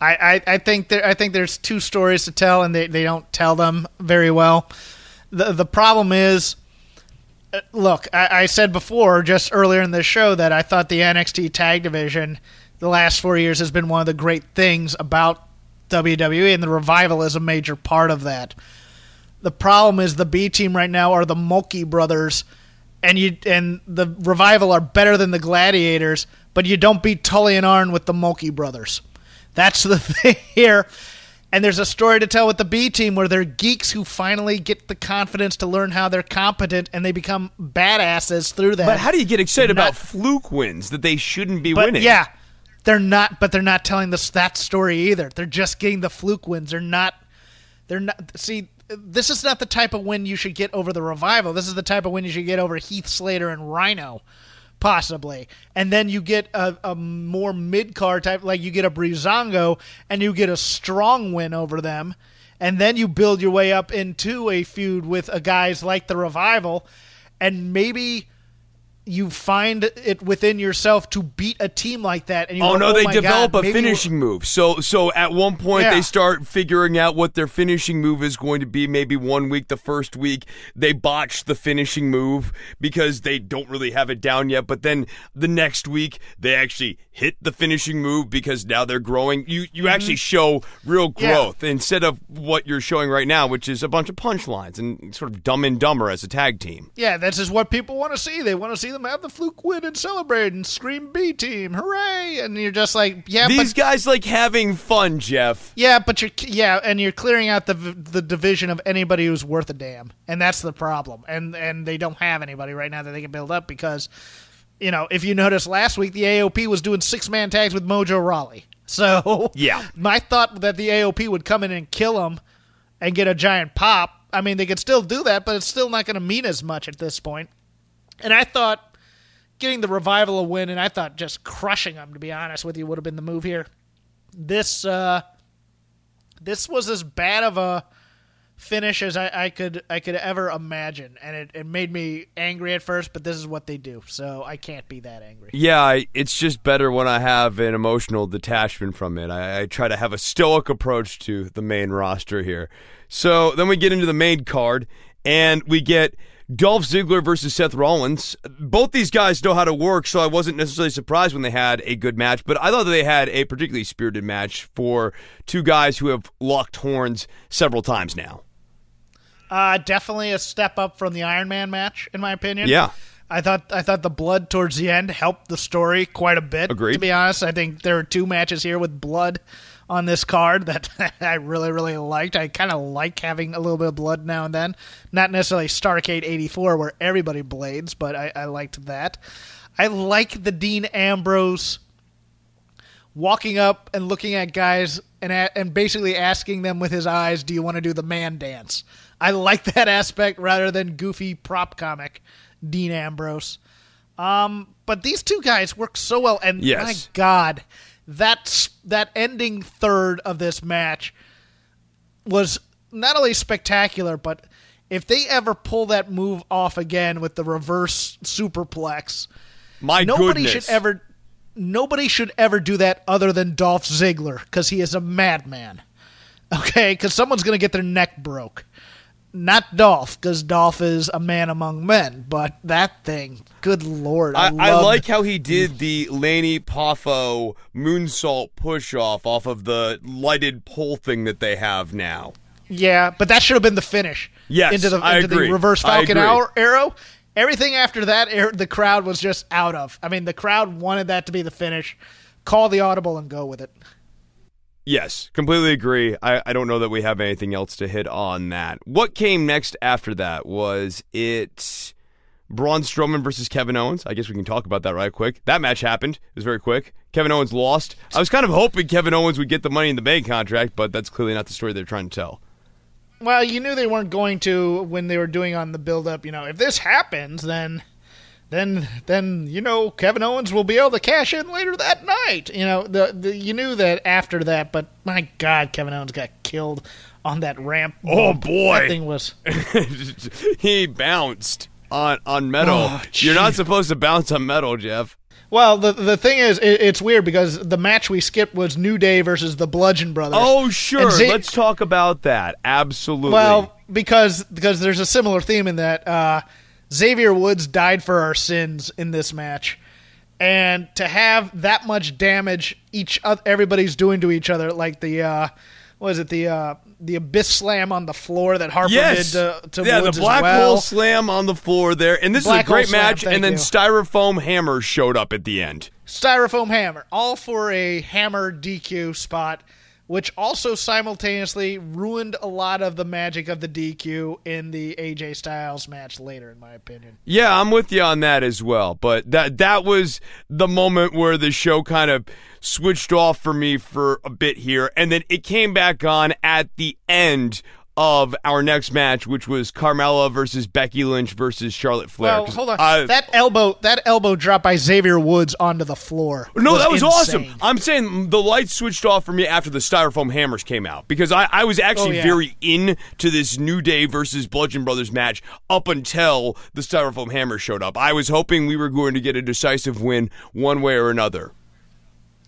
I, I, I think there I think there's two stories to tell and they, they don't tell them very well. The the problem is uh, look, I, I said before just earlier in this show that I thought the NXT tag division the last four years has been one of the great things about WWE and the revival is a major part of that. The problem is the B team right now are the Mulkey brothers and you and the revival are better than the gladiators, but you don't beat Tully and Arn with the Mulkey brothers. That's the thing here. And there's a story to tell with the B team where they're geeks who finally get the confidence to learn how they're competent and they become badasses through that. But how do you get excited Not- about fluke wins that they shouldn't be But winning? yeah, they're not, but they're not telling this that story either. They're just getting the fluke wins. They're not. They're not. See, this is not the type of win you should get over the revival. This is the type of win you should get over Heath Slater and Rhino, possibly. And then you get a, a more mid card type, like you get a Breezango, and you get a strong win over them. And then you build your way up into a feud with a guys like the revival, and maybe you find it within yourself to beat a team like that. And you oh go, no, they my develop God, a finishing move. So so at one point Yeah. they start figuring out what their finishing move is going to be. Maybe one week, the first week, they botch the finishing move because they don't really have it down yet. But then the next week they actually hit the finishing move because now they're growing. You you actually show real Mm-hmm. Yeah. growth instead of what you're showing right now, which is a bunch of punchlines and sort of dumb and dumber as a tag team. Yeah, this is what people want to see. They want to see them have the fluke win and celebrate and scream B team, hooray! And you're just like, yeah, These but guys like having fun, Jeff. yeah, but you're yeah, and you're clearing out the the division of anybody who's worth a damn, and that's the problem. And and they don't have anybody right now that they can build up because, you know, if you noticed last week, the AOP was doing six man tags with Mojo Rawley. So Yeah. my thought that the AOP would come in and kill him and get a giant pop. I mean, they could still do that, but it's still not going to mean as much at this point. And I thought getting the revival a win, and I thought just crushing them, to be honest with you, would have been the move here. This uh, this was as bad of a finish as I, I could I could ever imagine, and it, it made me angry at first. But this is what they do, so I can't be that angry. Yeah, I, it's just better when I have an emotional detachment from it. I, I try to have a stoic approach to the main roster here. So then we get into the main card, and we get Dolph Ziggler versus Seth Rollins. Both these guys know how to work, so I wasn't necessarily surprised when they had a good match, but I thought that they had a particularly spirited match for two guys who have locked horns several times now. Uh, definitely a step up from the Iron Man match, in my opinion. Yeah. I thought I thought the blood towards the end helped the story quite a bit. Agreed. To be honest, I think there are two matches here with blood on this card that I really really liked. I kind of like having a little bit of blood now and then. Not necessarily Starcade '84 where everybody blades, but I, I liked that. I like the Dean Ambrose walking up and looking at guys and and basically asking them with his eyes, "Do you want to do the man dance?" I like that aspect rather than goofy prop comic Dean Ambrose. Um, but these two guys work so well, and Yes. my God, that that ending third of this match was not only spectacular, but if they ever pull that move off again with the reverse superplex, My nobody goodness. should ever nobody should ever do that other than Dolph Ziggler because he is a madman. Okay, because someone's gonna get their neck broke. Not Dolph, because Dolph is a man among men, but that thing, good lord, I, I, I like how he did the Lanny Poffo moonsault push off off of the lighted pole thing that they have now. Yeah, but that should have been the finish. Yes, into the into the reverse Falcon arrow. Everything after that, the crowd was just out of. I mean, the crowd wanted that to be the finish. Call the audible and go with it. Yes, completely agree. I, I don't know that we have anything else to hit on that. What came next after that? Was it Braun Strowman versus Kevin Owens? I guess we can talk about that right quick. That match happened. It was very quick. Kevin Owens lost. I was kind of hoping Kevin Owens would get the money in the bank contract, but that's clearly not the story they're trying to tell. Well, you knew they weren't going to when they were doing on the build up. You know, if this happens, then, then, then you know Kevin Owens will be able to cash in later that night. You know, the, the you knew that after that, but my God, Kevin Owens got killed on that ramp. Oh, bump. boy. that thing was. he bounced on on metal. Oh, You're not supposed to bounce on metal, Jeff. Well, the the thing is, it, it's weird because the match we skipped was New Day versus the Bludgeon Brothers. Oh, sure. Za- Let's talk about that. Absolutely. Well, because because there's a similar theme in that uh, Xavier Woods died for our sins in this match, and to have that much damage each oth- everybody's doing to each other, like the uh, what is it the uh, the abyss slam on the floor that Harper yes. did to, to yeah, Woods the black well. hole slam on the floor there, and this Black is a great slam, match. And then you. styrofoam hammer showed up at the end. styrofoam hammer, all for a hammer DQ spot. Which also simultaneously ruined a lot of the magic of the DQ in the AJ Styles match later, in my opinion. Yeah, I'm with you on that as well. But that that was the moment where the show kind of switched off for me for a bit here, and then it came back on at the end of our next match, which was Carmella versus Becky Lynch versus Charlotte Flair. Well, hold on. That elbow, that elbow drop by Xavier Woods onto the floor. No, was that was insane. awesome. I'm saying the lights switched off for me after the styrofoam hammers came out because I, I was actually Oh, yeah. very in to this New Day versus Bludgeon Brothers match up until the styrofoam hammers showed up. I was hoping we were going to get a decisive win one way or another.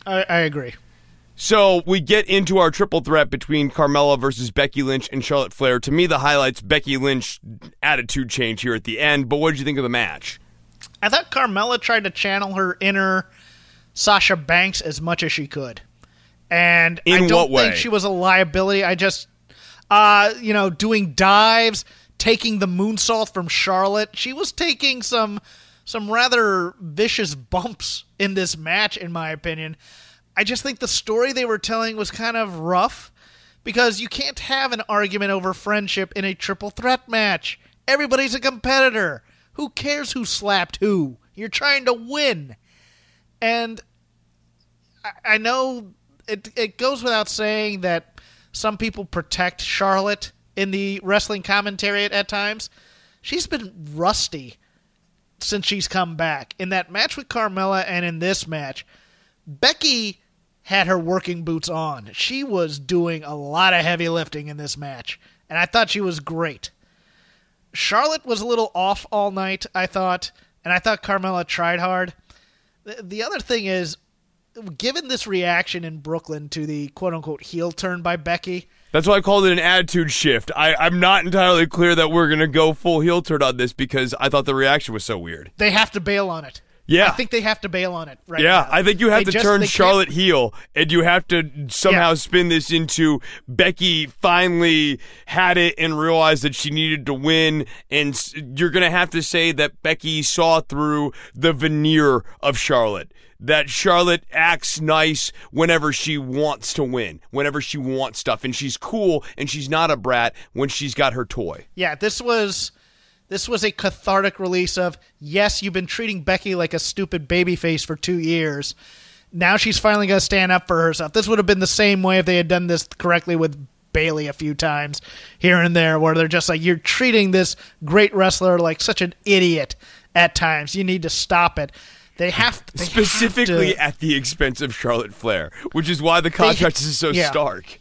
I, I agree. So we get into our triple threat between Carmella versus Becky Lynch and Charlotte Flair. To me, the highlights Becky Lynch attitude change here at the end. But what did you think of the match? I thought Carmella tried to channel her inner Sasha Banks as much as she could. And In I don't what way? think she was a liability. I just uh, you know, doing dives, taking the moonsault from Charlotte. She was taking some some rather vicious bumps in this match in my opinion. I just think the story they were telling was kind of rough because you can't have an argument over friendship in a triple threat match. Everybody's a competitor. Who cares who slapped who? You're trying to win. And I, know it it goes without saying that some people protect Charlotte in the wrestling commentary at, at times. She's been rusty since she's come back. In that match with Carmella and in this match, Becky had her working boots on. She was doing a lot of heavy lifting in this match, and I thought she was great. Charlotte was a little off all night, I thought, and I thought Carmella tried hard. The, the other thing is, given this reaction in Brooklyn to the quote unquote heel turn by Becky, That's why I called it an attitude shift. I, I'm not entirely clear that we're going to go full heel turn on this because I thought the reaction was so weird. they have to bail on it. Yeah. I think they have to bail on it right Yeah, now. I think you have They to just- turn they can't- Charlotte heel, and you have to somehow Yeah. spin this into Becky finally had it and realized that she needed to win, and you're going to have to say that Becky saw through the veneer of Charlotte. That Charlotte acts nice whenever she wants to win, whenever she wants stuff, and she's cool and she's not a brat when she's got her toy. Yeah, this was this was a cathartic release of yes, you've been treating Becky like a stupid babyface for two years. Now she's finally going to stand up for herself. This would have been the same way if they had done this correctly with Bayley a few times here and there, where they're just like, you're treating this great wrestler like such an idiot at times. You need to stop it. They have they have Specifically to- at the expense of Charlotte Flair, which is why the contrast is so yeah. stark.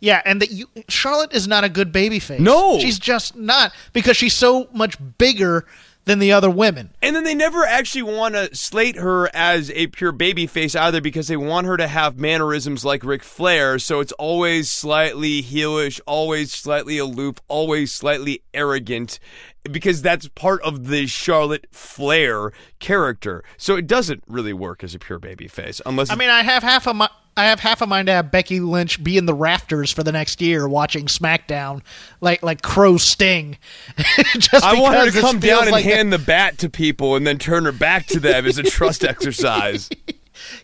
Yeah, and that you Charlotte is not a good babyface. No. she's just not because she's so much bigger than the other women. And then they never actually want to slate her as a pure baby face either because they want her to have mannerisms like Ric Flair. So it's always slightly heelish, always slightly aloof, always slightly arrogant because that's part of the Charlotte Flair character. So it doesn't really work as a pure baby face unless I mean, I have half a mi- I have half a mind to have Becky Lynch be in the rafters for the next year watching SmackDown, like like Crow Sting. Just I want her to come down and like a- hand the bat to people and then turn her back to them as a trust exercise.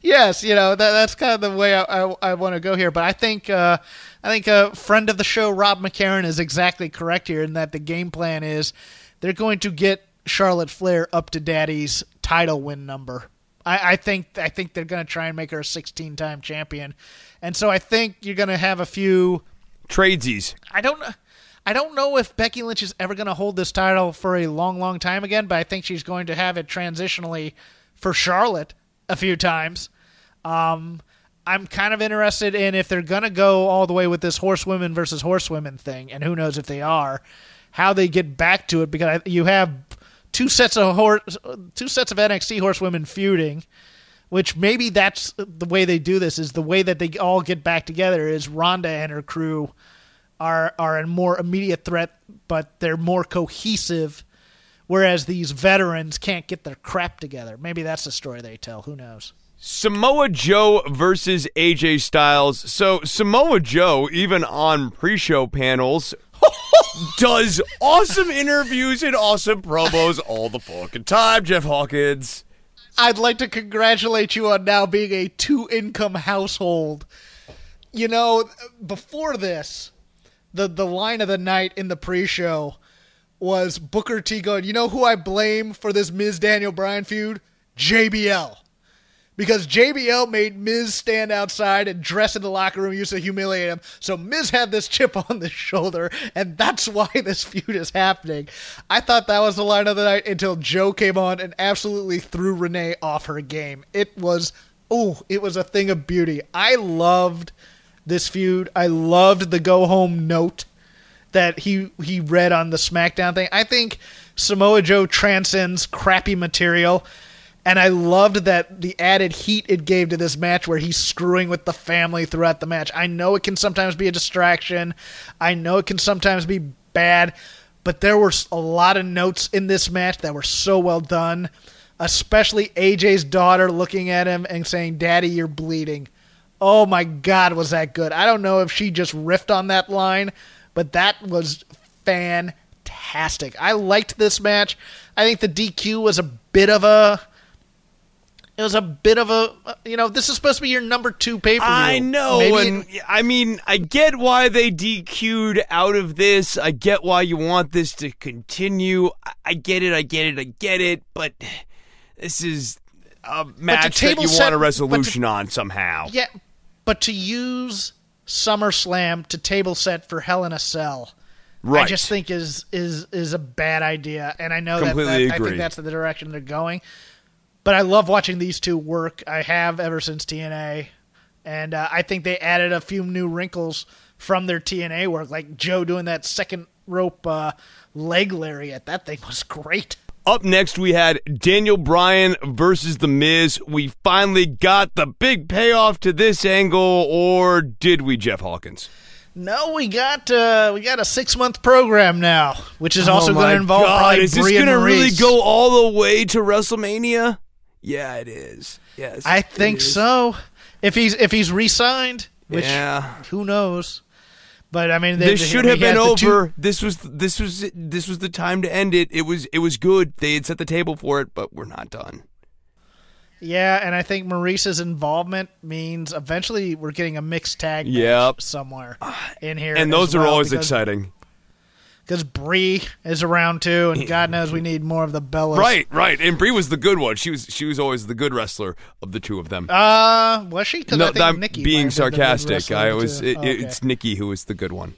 yes, you know that, that's kind of the way I, I, I want to go here. But I think uh, I think a friend of the show, Rob McCarron, is exactly correct here in that the game plan is they're going to get Charlotte Flair up to Daddy's title win number. I, I think I think they're going to try and make her a 16 time champion, and so I think you're going to have a few. Tradesies. I don't. I don't know if Becky Lynch is ever going to hold this title for a long, long time again, but I think she's going to have it transitionally for Charlotte a few times. Um, I'm kind of interested in if they're going to go all the way with this horsewomen versus horsewomen thing, and who knows if they are, how they get back to it because I- you have two sets of horse, two sets of NXT horsewomen feuding. Which maybe that's the way they do this is the way that they all get back together is Ronda and her crew are are a more immediate threat, but they're more cohesive. Whereas these veterans can't get their crap together. Maybe that's the story they tell. Who knows? Samoa Joe versus AJ Styles. So Samoa Joe, even on pre-show panels, does awesome interviews and awesome promos all the fucking time. Jeff Hawkins. I'd like to congratulate you on now being a two income household. you know, before this, the the line of the night in the pre-show was Booker T going, "You know who I blame for this Miz Daniel Bryan feud? JBL." Because JBL made Miz stand outside and dress in the locker room used to humiliate him. So Miz had this chip on the shoulder, and that's why this feud is happening. I thought that was the line of the night until Joe came on and absolutely threw Renee off her game. It was, oh, it was a thing of beauty. I loved this feud. I loved the go home note that he he read on the SmackDown thing. I think Samoa Joe transcends crappy material. And I loved that the added heat it gave to this match where he's screwing with the family throughout the match. I know it can sometimes be a distraction. I know it can sometimes be bad, but there were a lot of notes in this match that were so well done, especially AJ's daughter looking at him and saying, "Daddy, you're bleeding." Oh my god, was that good. I don't know if she just riffed on that line, but that was fantastic. I liked this match. I think the DQ was a bit of a it was a bit of a you know this is supposed to be your number two pay per view. I know, Maybe and it- I mean, I get why they DQ'd out of this. I get why you want this to continue. I, I get it. I get it. I get it. But this is a match that table you set- want a but to- resolution on somehow. yeah, but to use SummerSlam to table set for Hell in a Cell. right. I just think is is is a bad idea, and I know that, Completely that I agree. think that's the direction they're going. But I love watching these two work. I have ever since TNA, and uh, I think they added a few new wrinkles from their TNA work, like Joe doing that second rope uh, leg lariat. That thing was great. Up next, we had Daniel Bryan versus The Miz. We finally got the big payoff to this angle, or did we, Jeff Hawkins? No, we got uh, we got a six month program now, which is also oh going to involve God, probably is this Brie and gonna really go all the way to WrestleMania? Yeah, it is. Yes, I think is. so. If he's if he's re-signed, which Yeah. who knows? But I mean, they, This they- should have been the two- over. This was this was this was the time to end it. It was it was good. They had set the table for it, but we're not done. yeah, and I think Maryse's involvement means eventually we're getting a mixed tag Yep. somewhere in here, And those are well, always exciting. Because Brie is around too, and God knows we need more of the Bellas. Right, right. And Brie was the good one. She was she was always the good wrestler of the two of them. Uh, was she? I no, think I'm Nikki being might the good sarcastic. I was. It, Oh, okay. It's Nikki who was the good one.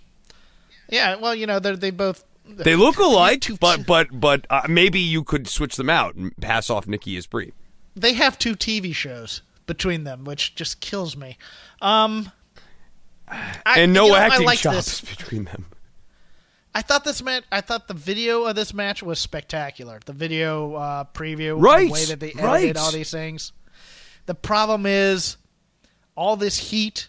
yeah. Well, you know, they they both They look alike, but but but uh, maybe you could switch them out and pass off Nikki as Brie. they have two TV shows between them, which just kills me. Um, I, And no you know, I acting chops between them. I thought this match. I thought the video of this match was spectacular. The video uh, preview, Right, the way that they edited right. all these things. The problem is, all this heat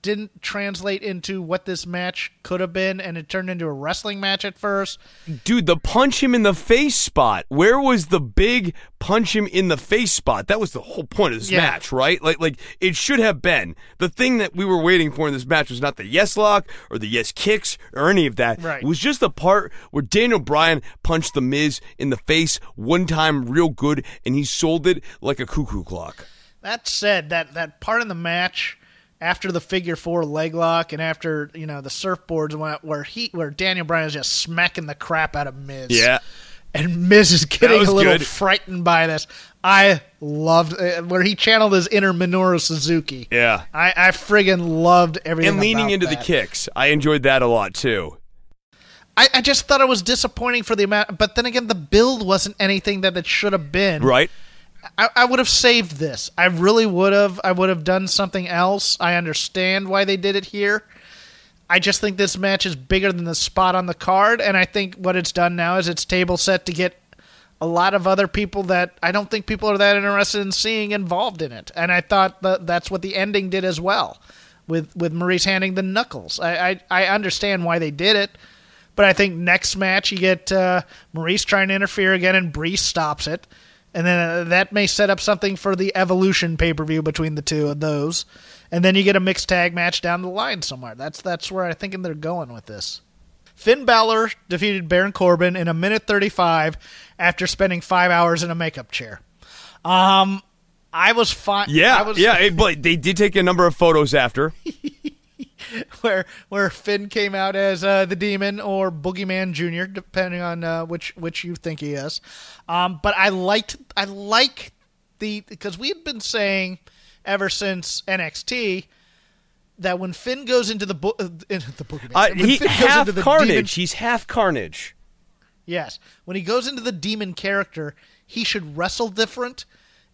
didn't translate into what this match could have been, and it turned into a wrestling match at first. Dude, the punch him in the face spot. Where was the big punch him in the face spot? That was the whole point of this Yeah. match, right? Like, like it should have been. The thing that we were waiting for in this match was not the yes lock or the yes kicks or any of that. Right. It was just the part where Daniel Bryan punched the Miz in the face one time, real good, and he sold it like a cuckoo clock. That said, that that part in the match after the figure four leg lock and after you know the surfboards went where he where Daniel Bryan is just smacking the crap out of Miz. Yeah. And Miz is getting a little good. frightened by this. I loved uh, where he channeled his inner Minoru Suzuki. Yeah. I, I friggin' loved everything. And leaning into the kicks. I enjoyed that a lot too. I, I just thought it was disappointing for the amount, but then again, the build wasn't anything that it should have been. Right? I, I would have saved this. I really would have. I would have done something else. I understand why they did it here. I just think this match is bigger than the spot on the card, and I think what it's done now is it's table set to get a lot of other people that I don't think people are that interested in seeing involved in it. And I thought that that's what the ending did as well, with with Maryse handing the knuckles. I I, I understand why they did it, but I think next match you get uh, Maryse trying to interfere again, and Brees stops it. And then uh, that may set up something for the Evolution pay per view between the two of those, and then you get a mixed tag match down the line somewhere. That's that's where I think they're going with this. Finn Balor defeated Baron Corbin in a minute 35 after spending five hours in a makeup chair. Um, I was fine. Yeah, I was, yeah. It, but they did take a number of photos after. where where Finn came out as uh, the demon or Boogeyman Junior, depending on uh, which which you think he is. Um, but I liked I like the because we had been saying ever since NXT that when Finn goes into the bo- uh, into the Boogeyman, Uh, he half into the carnage. demon- He's half carnage. Yes. When he goes into the demon character, he should wrestle different.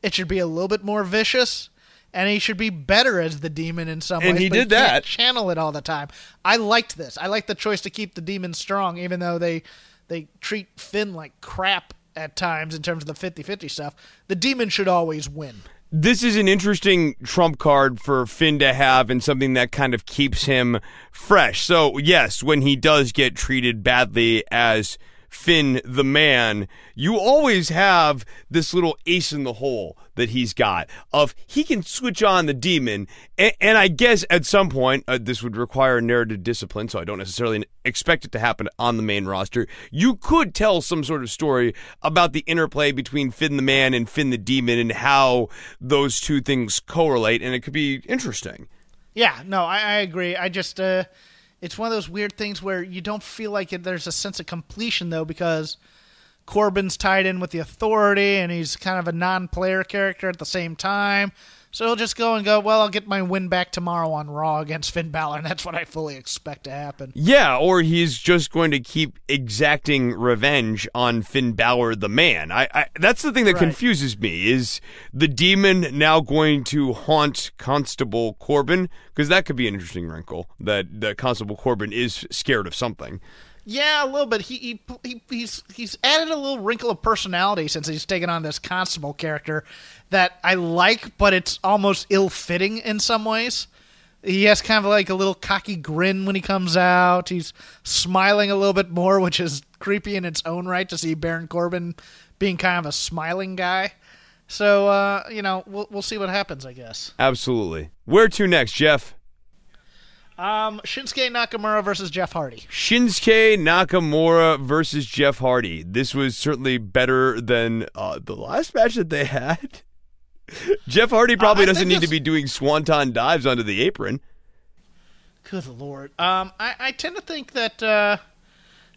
It should be a little bit more vicious. And he should be better as the demon in some way. And ways. he but did can't that. Channel it all the time. I liked this. I liked the choice to keep the demon strong, even though they they treat Finn like crap at times in terms of the 50-50 stuff. The demon should always win. This is an interesting trump card for Finn to have and something that kind of keeps him fresh. So, yes, when he does get treated badly as Finn the man, you always have this little ace in the hole that he's got of he can switch on the demon. And, and I guess at some point uh, this would require narrative discipline so I don't necessarily expect it to happen on the main roster. You could tell some sort of story about the interplay between Finn the man and Finn the demon and how those two things correlate and it could be interesting. Yeah, no, I, I agree. I just, uh, it's one of those weird things where you don't feel like it, there's a sense of completion though, because Corbin's tied in with the Authority, and he's kind of a non-player character at the same time. So he'll just go and go. Well, I'll get my win back tomorrow on Raw against Finn Balor, and that's what I fully expect to happen. Yeah, or he's just going to keep exacting revenge on Finn Balor, the man. I, I that's the thing that Right. confuses me is the demon now going to haunt Constable Corbin because that could be an interesting wrinkle that that Constable Corbin is scared of something. Yeah, a little bit. He, he he he's he's added a little wrinkle of personality since he's taken on this constable character that I like, but it's almost ill-fitting in some ways. He has kind of like a little cocky grin when he comes out. He's smiling a little bit more, which is creepy in its own right to see Baron Corbin being kind of a smiling guy. So uh, you know, we'll we'll see what happens, I guess. Absolutely. Where to next, Jeff? Um, Shinsuke Nakamura versus Jeff Hardy. Shinsuke Nakamura versus Jeff Hardy. This was certainly better than uh, the last match that they had. Jeff Hardy probably I doesn't need to be doing swanton dives onto the apron. Good lord. Um, I, I tend to think that uh,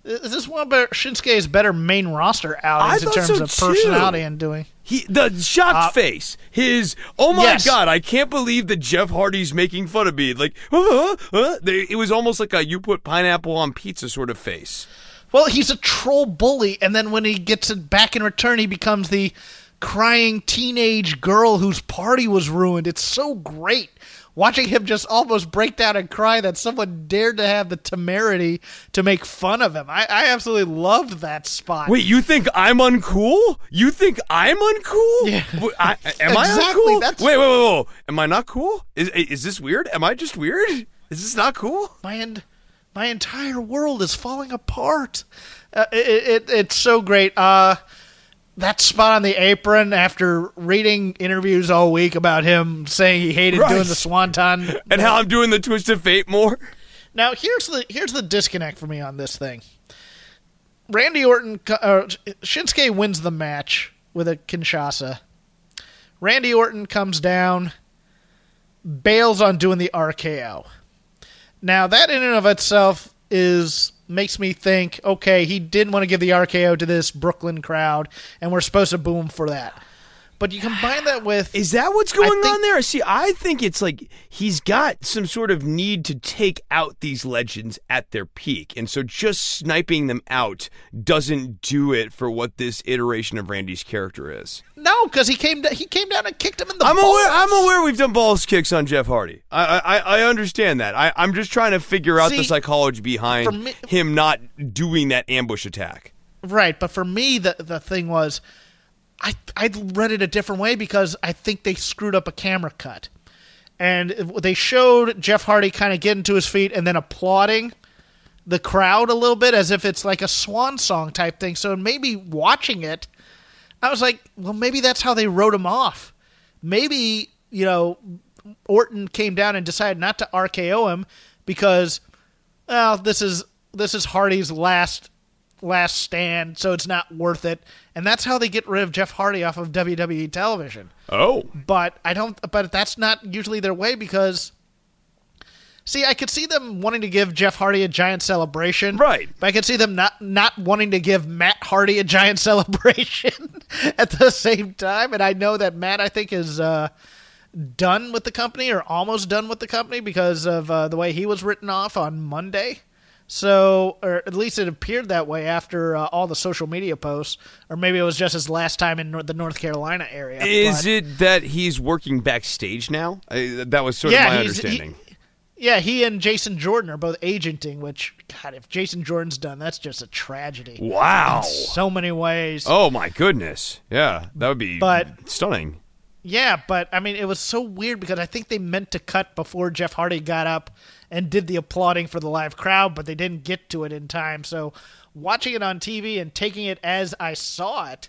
is this one of Shinsuke's better main roster outings I in terms so, of too. personality and doing. He the shocked Uh, face, his oh my Yes. god, I can't believe that Jeff Hardy's making fun of me. Like, uh, uh, they, it was almost like a you put pineapple on pizza sort of face. Well, he's a troll bully, and then when he gets it back in return, he becomes the crying teenage girl whose party was ruined. It's so great watching him just almost break down and cry that someone dared to have the temerity to make fun of him. I, I absolutely loved that spot. Wait, you think I'm uncool? You think I'm uncool? Yeah. I, am I uncool? that's- Wait, wait, wait, wait. Am I not cool? Is is this weird? Am I just weird? Is this not cool? my en- my entire world is falling apart. Uh, it, it it's so great. Uh, that spot on the apron after reading interviews all week about him saying he hated Right. doing the swanton. And how I'm doing the twist of fate more? Now here's the here's the disconnect for me on this thing. Randy Orton, uh, Shinsuke wins the match with a Kinshasa. Randy Orton comes down, bails on doing the RKO. Now that in and of itself is makes me think, okay, he didn't want to give the RKO to this Brooklyn crowd, and we're supposed to boo him for that. But you combine that with Is that what's going think- on there? See, I think it's like he's got some sort of need to take out these legends at their peak. And so just sniping them out doesn't do it for what this iteration of Randy's character is. No, because he came he came down and kicked him in the. I'm aware. I'm aware we've done balls kicks on Jeff Hardy. I I, I understand that. I, I'm just trying to figure out the psychology behind me- him not doing that ambush attack. Right, but for me, the the thing was, I I read it a different way because I think they screwed up a camera cut, and they showed Jeff Hardy kind of getting to his feet and then applauding the crowd a little bit as if it's like a swan song type thing. So maybe watching it, I was like, well, maybe that's how they wrote him off. Maybe you know, Orton came down and decided not to RKO him because, well, this is this is Hardy's last last stand, so it's not worth it. And that's how they get rid of Jeff Hardy off of WWE television. Oh, But I don't. But that's not usually their way because See, I could see them wanting to give Jeff Hardy a giant celebration, Right. But I could see them not not wanting to give Matt Hardy a giant celebration at the same time. And I know that Matt, I think, is uh, done with the company or almost done with the company because of uh, the way he was written off on Monday. So, or at least it appeared that way after uh, all the social media posts, or maybe it was just his last time in the North Carolina area. Is But- it that he's working backstage now? I, that was sort of my he's- he- understanding. Yeah, he and Jason Jordan are both agenting, which God, if Jason Jordan's done, that's just a tragedy. wow. In so many ways. Oh my goodness. Yeah, that would be But- stunning. Yeah, but I mean, it was so weird because I think they meant to cut before Jeff Hardy got up and did the applauding for the live crowd, but they didn't get to it in time. So watching it on TV and taking it as I saw it,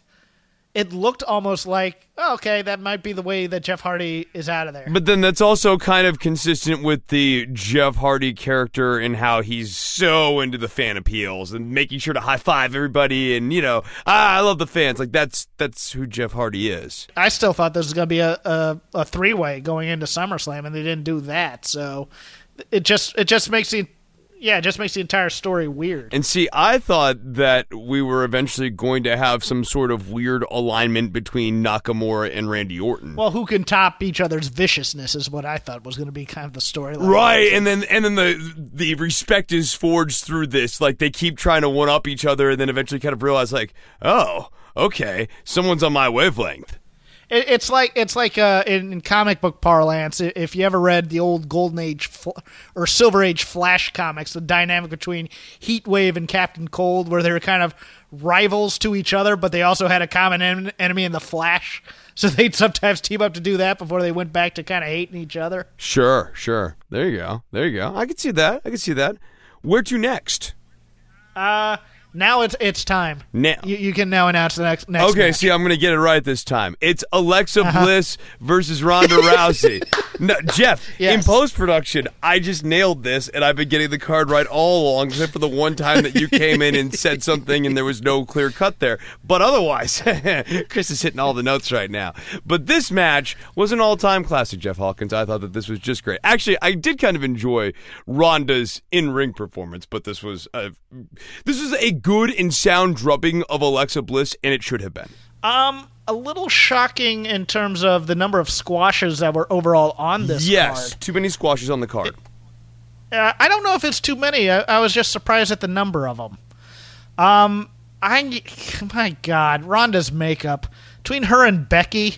it looked almost like, oh, okay, that might be the way that Jeff Hardy is out of there. But then that's also kind of consistent with the Jeff Hardy character and how he's so into the fan appeals and making sure to high five everybody and you know, ah, I love the fans. Like that's that's who Jeff Hardy is. I still thought this was going to be a, a, a three way going into SummerSlam, and they didn't do that. So it just it just makes the yeah, it just makes the entire story weird. And see, I thought that we were eventually going to have some sort of weird alignment between Nakamura and Randy Orton. Well, who can top each other's viciousness is what I thought was going to be kind of the storyline. Right, and then and then the the respect is forged through this. Like they keep trying to one up each other, and then eventually kind of realize, like, oh, okay, someone's on my wavelength. It, it's like it's like uh, in, in comic book parlance. If you ever read the old Golden Age fl- or Silver Age Flash comics, the dynamic between Heatwave and Captain Cold, where they were kind of rivals to each other, but they also had a common en- enemy in the Flash. So they'd sometimes team up to do that before they went back to kind of hating each other. Sure, sure. There you go. There you go. I can see that. I can see that. Where to next? Uh, now it's it's time. Now. You, you can now announce the next next. Okay, match. see, I'm going to get it right this time. It's Alexa uh-huh. Bliss versus Ronda Rousey. No, Jeff, in post production, I just nailed this, and I've been getting the card right all along, except for the one time that you came in and said something, and there was no clear cut there. But otherwise, Chris is hitting all the notes right now. But this match was an all time classic, Jeff Hawkins. I thought that this was just great. Actually, I did kind of enjoy Ronda's in ring performance, but this was a, this was a good and sound drubbing of Alexa Bliss, and it should have been. Um, a little shocking in terms of the number of squashes that were overall on this Yes, card. too many squashes on the card. Uh, I don't know if it's too many. I, I was just surprised at the number of them. Um, I my God, Ronda's makeup between her and Becky.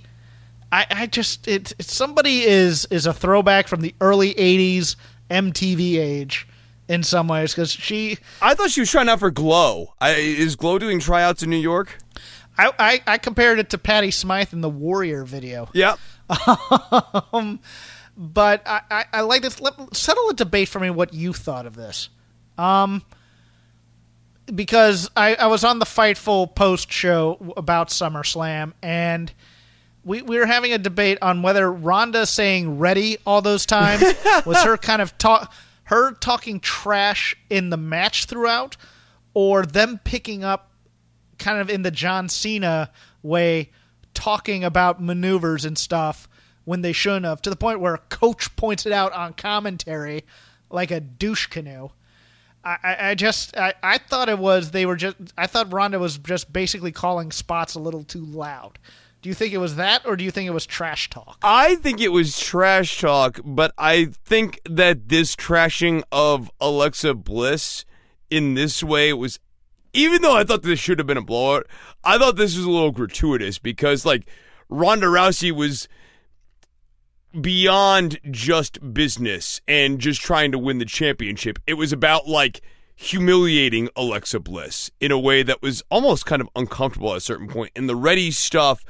I, I just it, it somebody is is a throwback from the early '80s MTV age in some ways because she I thought she was trying out for Glow. I, is Glow doing tryouts in New York? I, I, I compared it to Patty Smyth in the Warrior video. Yeah. um, but I, I, I like this. Let, settle a debate for me what you thought of this. Um, because I, I was on the Fightful post show about SummerSlam, and we, we were having a debate on whether Ronda saying ready all those times was her kind of talk her talking trash in the match throughout, or them picking up kind of in the John Cena way, talking about maneuvers and stuff when they shouldn't have, to the point where a coach points it out on commentary like a douche canoe. I, I, I just I, I thought it was they were just I thought Ronda was just basically calling spots a little too loud. Do you think it was that, or do you think it was trash talk? I think it was trash talk, but I think that this trashing of Alexa Bliss in this way was, even though I thought this should have been a blowout, I thought this was a little gratuitous because, like, Ronda Rousey was beyond just business and just trying to win the championship. It was about, like, humiliating Alexa Bliss in a way that was almost kind of uncomfortable at a certain point. And the ready stuff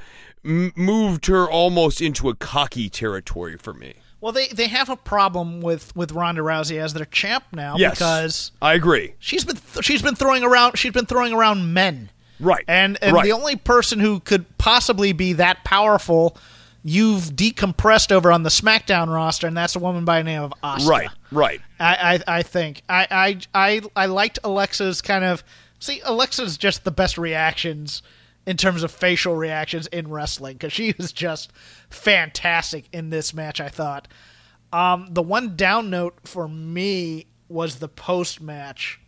m- moved her almost into a cocky territory for me. Well, they, they have a problem with, with Ronda Rousey as their champ now Yes, because I agree. she's been th- she's been throwing around she's been throwing around men. Right, And and right. the only person who could possibly be that powerful you've decompressed over on the SmackDown roster, and that's a woman by the name of Asuka. Right, right. I, I, I think I, I I I liked Alexa's kind of see Alexa's just the best reactions in terms of facial reactions in wrestling because she was just fantastic in this match. I thought. Um, the one down note for me was the post match.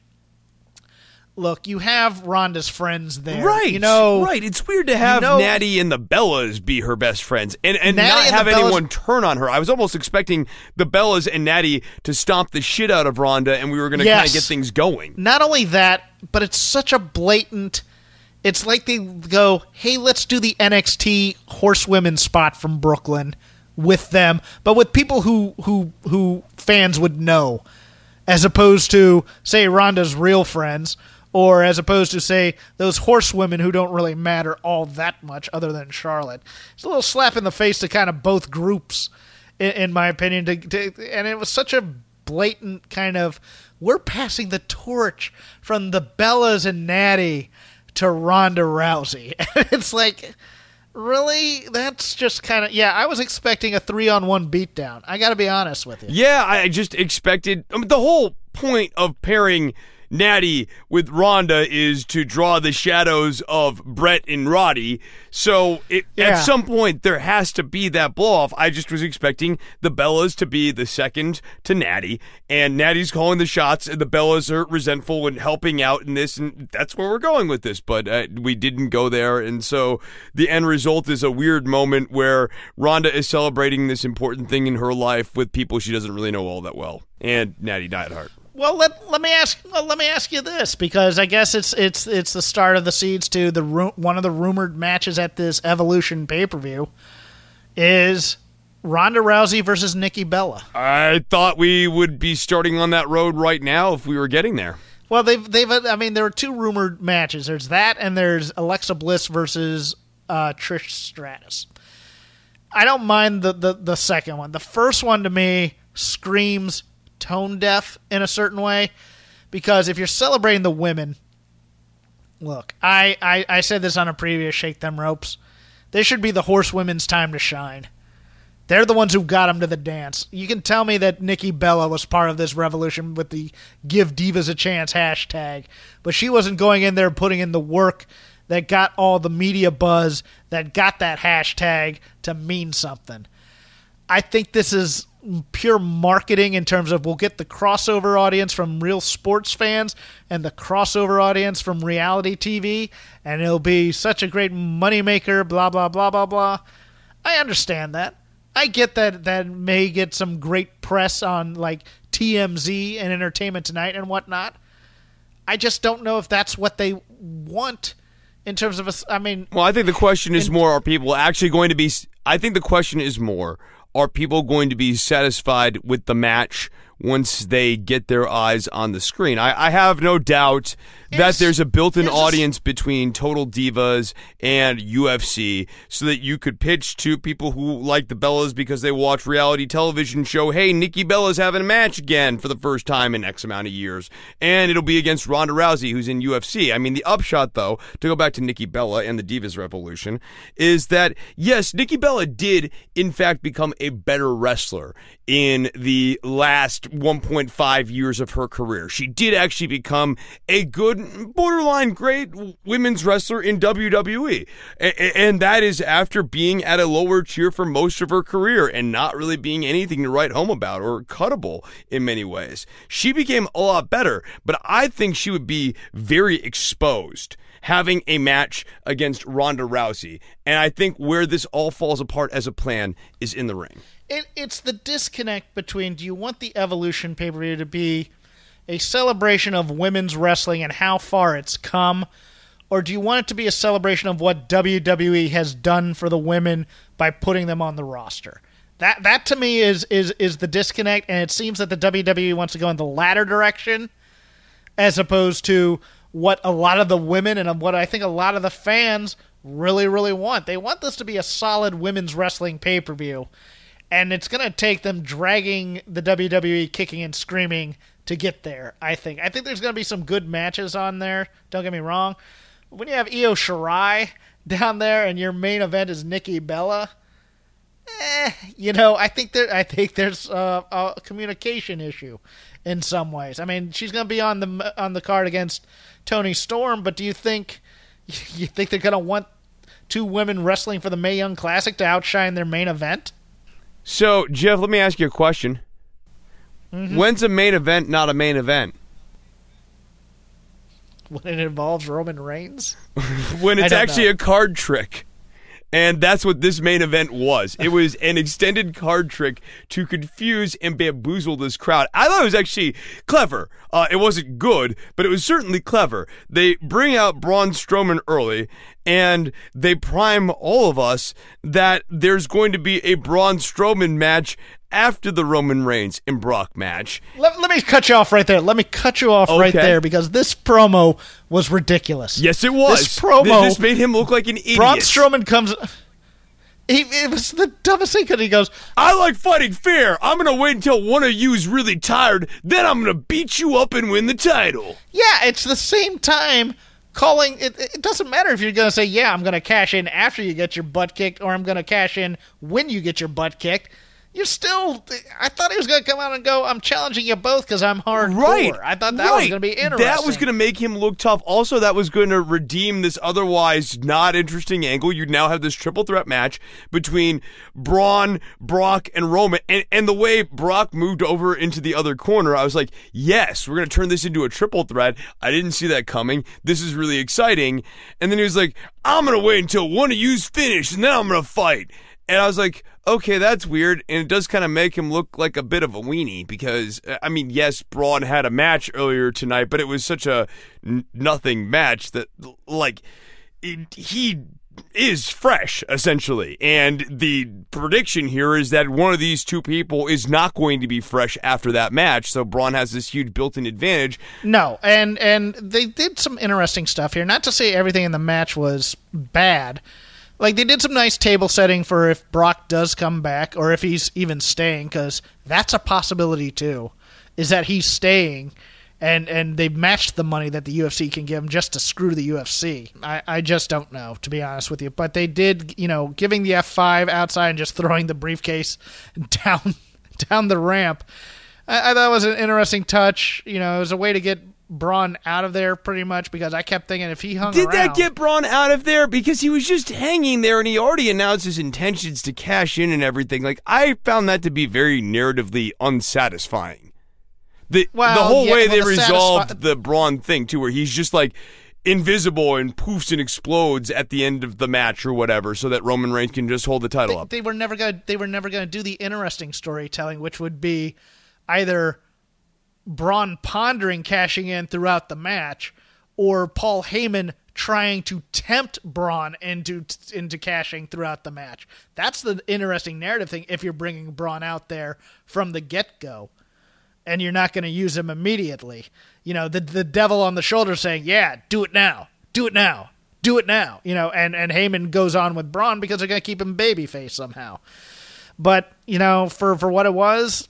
Look, you have Ronda's friends there, Right. You know, right. It's weird to have know- Natty and the Bellas be her best friends and, and Natty not and have anyone turn on her. I was almost expecting the Bellas and Natty to stomp the shit out of Ronda and we were going to kind of get things going. Not only that, but it's such a blatant. It's like they go, "Hey, let's do the NXT horsewomen spot from Brooklyn with them, but with people who who who fans would know, as opposed to say Ronda's real friends." Or as opposed to say those horsewomen who don't really matter all that much, other than Charlotte. It's a little slap in the face to kind of both groups, in, in my opinion. To, to, and it was such a blatant kind of we're passing the torch from the Bellas and Natty to Ronda Rousey. it's like really that's just kind of yeah, I was expecting a 3 on 1 beatdown. I got to be honest with you. Yeah, I just expected. I mean, the whole point of pairing Natty with Ronda is to draw the shadows of Bret and Roddy. So it, Yeah. at some point there has to be that blow off. I just was expecting the Bellas to be the second to Natty, and Natty's calling the shots, and the Bellas are resentful and helping out in this, and that's where we're going with this. But uh, we didn't go there, and so the end result is a weird moment where Ronda is celebrating this important thing in her life with people she doesn't really know all that well, and Natty Neidhart. Well, let let me ask well, let me ask you this because I guess it's it's it's the start of the seeds to the ru- one of the rumored matches at this Evolution pay per view is Ronda Rousey versus Nikki Bella. I thought we would be starting on that road right now if we were getting there. Well, they've they've I mean there are two rumored matches. There's that and there's Alexa Bliss versus uh, Trish Stratus. I don't mind the, the the second one. The first one to me screams tone deaf in a certain way because if you're celebrating the women, look, I, I, I said this on a previous Shake Them Ropes. This should be the horsewomen's time to shine. They're the ones who got them to the dance. You can tell me that Nikki Bella was part of this revolution with the give divas a chance hashtag, but she wasn't going in there putting in the work that got all the media buzz that got that hashtag to mean something. I think this is pure marketing in terms of we'll get the crossover audience from real sports fans and the crossover audience from reality TV, and it'll be such a great moneymaker, blah, blah, blah, blah, blah. I understand that. I get that that may get some great press on like TMZ and Entertainment Tonight and whatnot. I just don't know if that's what they want in terms of a. I mean, Well, I think the question is more: Are people actually going to be? I think the question is more: Are people going to be satisfied with the match once they get their eyes on the screen? I, I have no doubt that there's a built-in audience between Total Divas and UFC, so that you could pitch to people who like the Bellas because they watch reality television show. Hey, Nikki Bella's having a match again for the first time in X amount of years, and it'll be against Ronda Rousey, who's in UFC. I mean, the upshot, though, to go back to Nikki Bella and the Divas Revolution, is that yes, Nikki Bella did in fact become a better wrestler in the last 1.5 years of her career. She did actually become a good, borderline great women's wrestler in WWE. And that is after being at a lower tier for most of her career and not really being anything to write home about or cuttable in many ways. She became a lot better, but I think she would be very exposed having a match against Ronda Rousey. And I think where this all falls apart as a plan is in the ring. It, it's the disconnect between do you want the evolution pay per view to be a celebration of women's wrestling and how far it's come, or do you want it to be a celebration of what WWE has done for the women by putting them on the roster? That that to me is is is the disconnect, and it seems that the WWE wants to go in the latter direction as opposed to what a lot of the women and what I think a lot of the fans really, really want. They want this to be a solid women's wrestling pay per view. And it's going to take them dragging the WWE kicking and screaming to get there, I think. I think there's going to be some good matches on there. Don't get me wrong. When you have Io Shirai down there and your main event is Nikki Bella, eh, you know, I think there, I think there's a, a communication issue in some ways. I mean, she's going to be on the on the card against Toni Storm, but do you think you think they're going to want two women wrestling for the Mae Young Classic to outshine their main event? So, Jeff, let me ask you a question. Mm-hmm. When's a main event not a main event? When it involves Roman Reigns? when it's actually know. a card trick. And that's what this main event was. It was an extended card trick to confuse and bamboozle this crowd. I thought it was actually clever. Uh, it wasn't good, but it was certainly clever. They bring out Braun Strowman early, and they prime all of us that there's going to be a Braun Strowman match after the Roman Reigns and Brock match. Let, let me cut you off right there. Let me cut you off right there because this promo was ridiculous. Yes, it was. This promo- This made him look like an idiot. Braun Strowman comes. He, it was the dumbest thing because he goes, I like fighting fair. I'm gonna wait until one of you is really tired, then I'm gonna beat you up and win the title. Yeah, it's the same time calling it. It doesn't matter if you're going to say, "Yeah, I'm going to cash in after you get your butt kicked," or "I'm going to cash in when you get your butt kicked." You're still. I thought he was going to come out and go, "I'm challenging you both because I'm hardcore." Right. I thought that was going to be interesting. That was going to make him look tough. Also, that was going to redeem this otherwise not interesting angle. You now have this triple threat match between Braun, Brock, and Roman. And, and the way Brock moved over into the other corner, I was like, yes, we're going to turn this into a triple threat. I didn't see that coming. This is really exciting. And then he was like, I'm going to wait until one of you's finished, and then I'm going to fight. And I was like, okay, that's weird. And it does kind of make him look like a bit of a weenie because, uh, I mean, yes, Braun had a match earlier tonight, but it was such a n- nothing match that, like, it, he is fresh, essentially. And the prediction here is that one of these two people is not going to be fresh after that match. So Braun has this huge built in advantage. No, and and they did some interesting stuff here. Not to say everything in the match was bad. Like they did some nice table setting for if Brock does come back or if he's even staying, because that's a possibility too. Is that he's staying, and and they matched the money that the UFC can give him just to screw the UFC. I I just don't know to be honest with you, but they did you know giving the F five outside and just throwing the briefcase down down the ramp. I, I thought was an interesting touch. You know, it was a way to get Braun out of there pretty much because I kept thinking if he hung Did around, that get Braun out of there? Because he was just hanging there and he already announced his intentions to cash in and everything. Like, I found that to be very narratively unsatisfying. The, Well, the whole yeah, way well, they the resolved satisfi- the Braun thing, too, where he's just like invisible and poofs and explodes at the end of the match or whatever so that Roman Reigns can just hold the title they, up. they were never gonna they were never gonna do the interesting storytelling, which would be either Braun pondering cashing in throughout the match, or Paul Heyman trying to tempt Braun into into cashing throughout the match. That's the interesting narrative thing. If you're bringing Braun out there from the get go, and you're not going to use him immediately, you know the the devil on the shoulder saying, "Yeah, do it now, do it now." Do it now, you know, and and Heyman goes on with Braun because they're gonna keep him babyface somehow. But you know, for for what it was,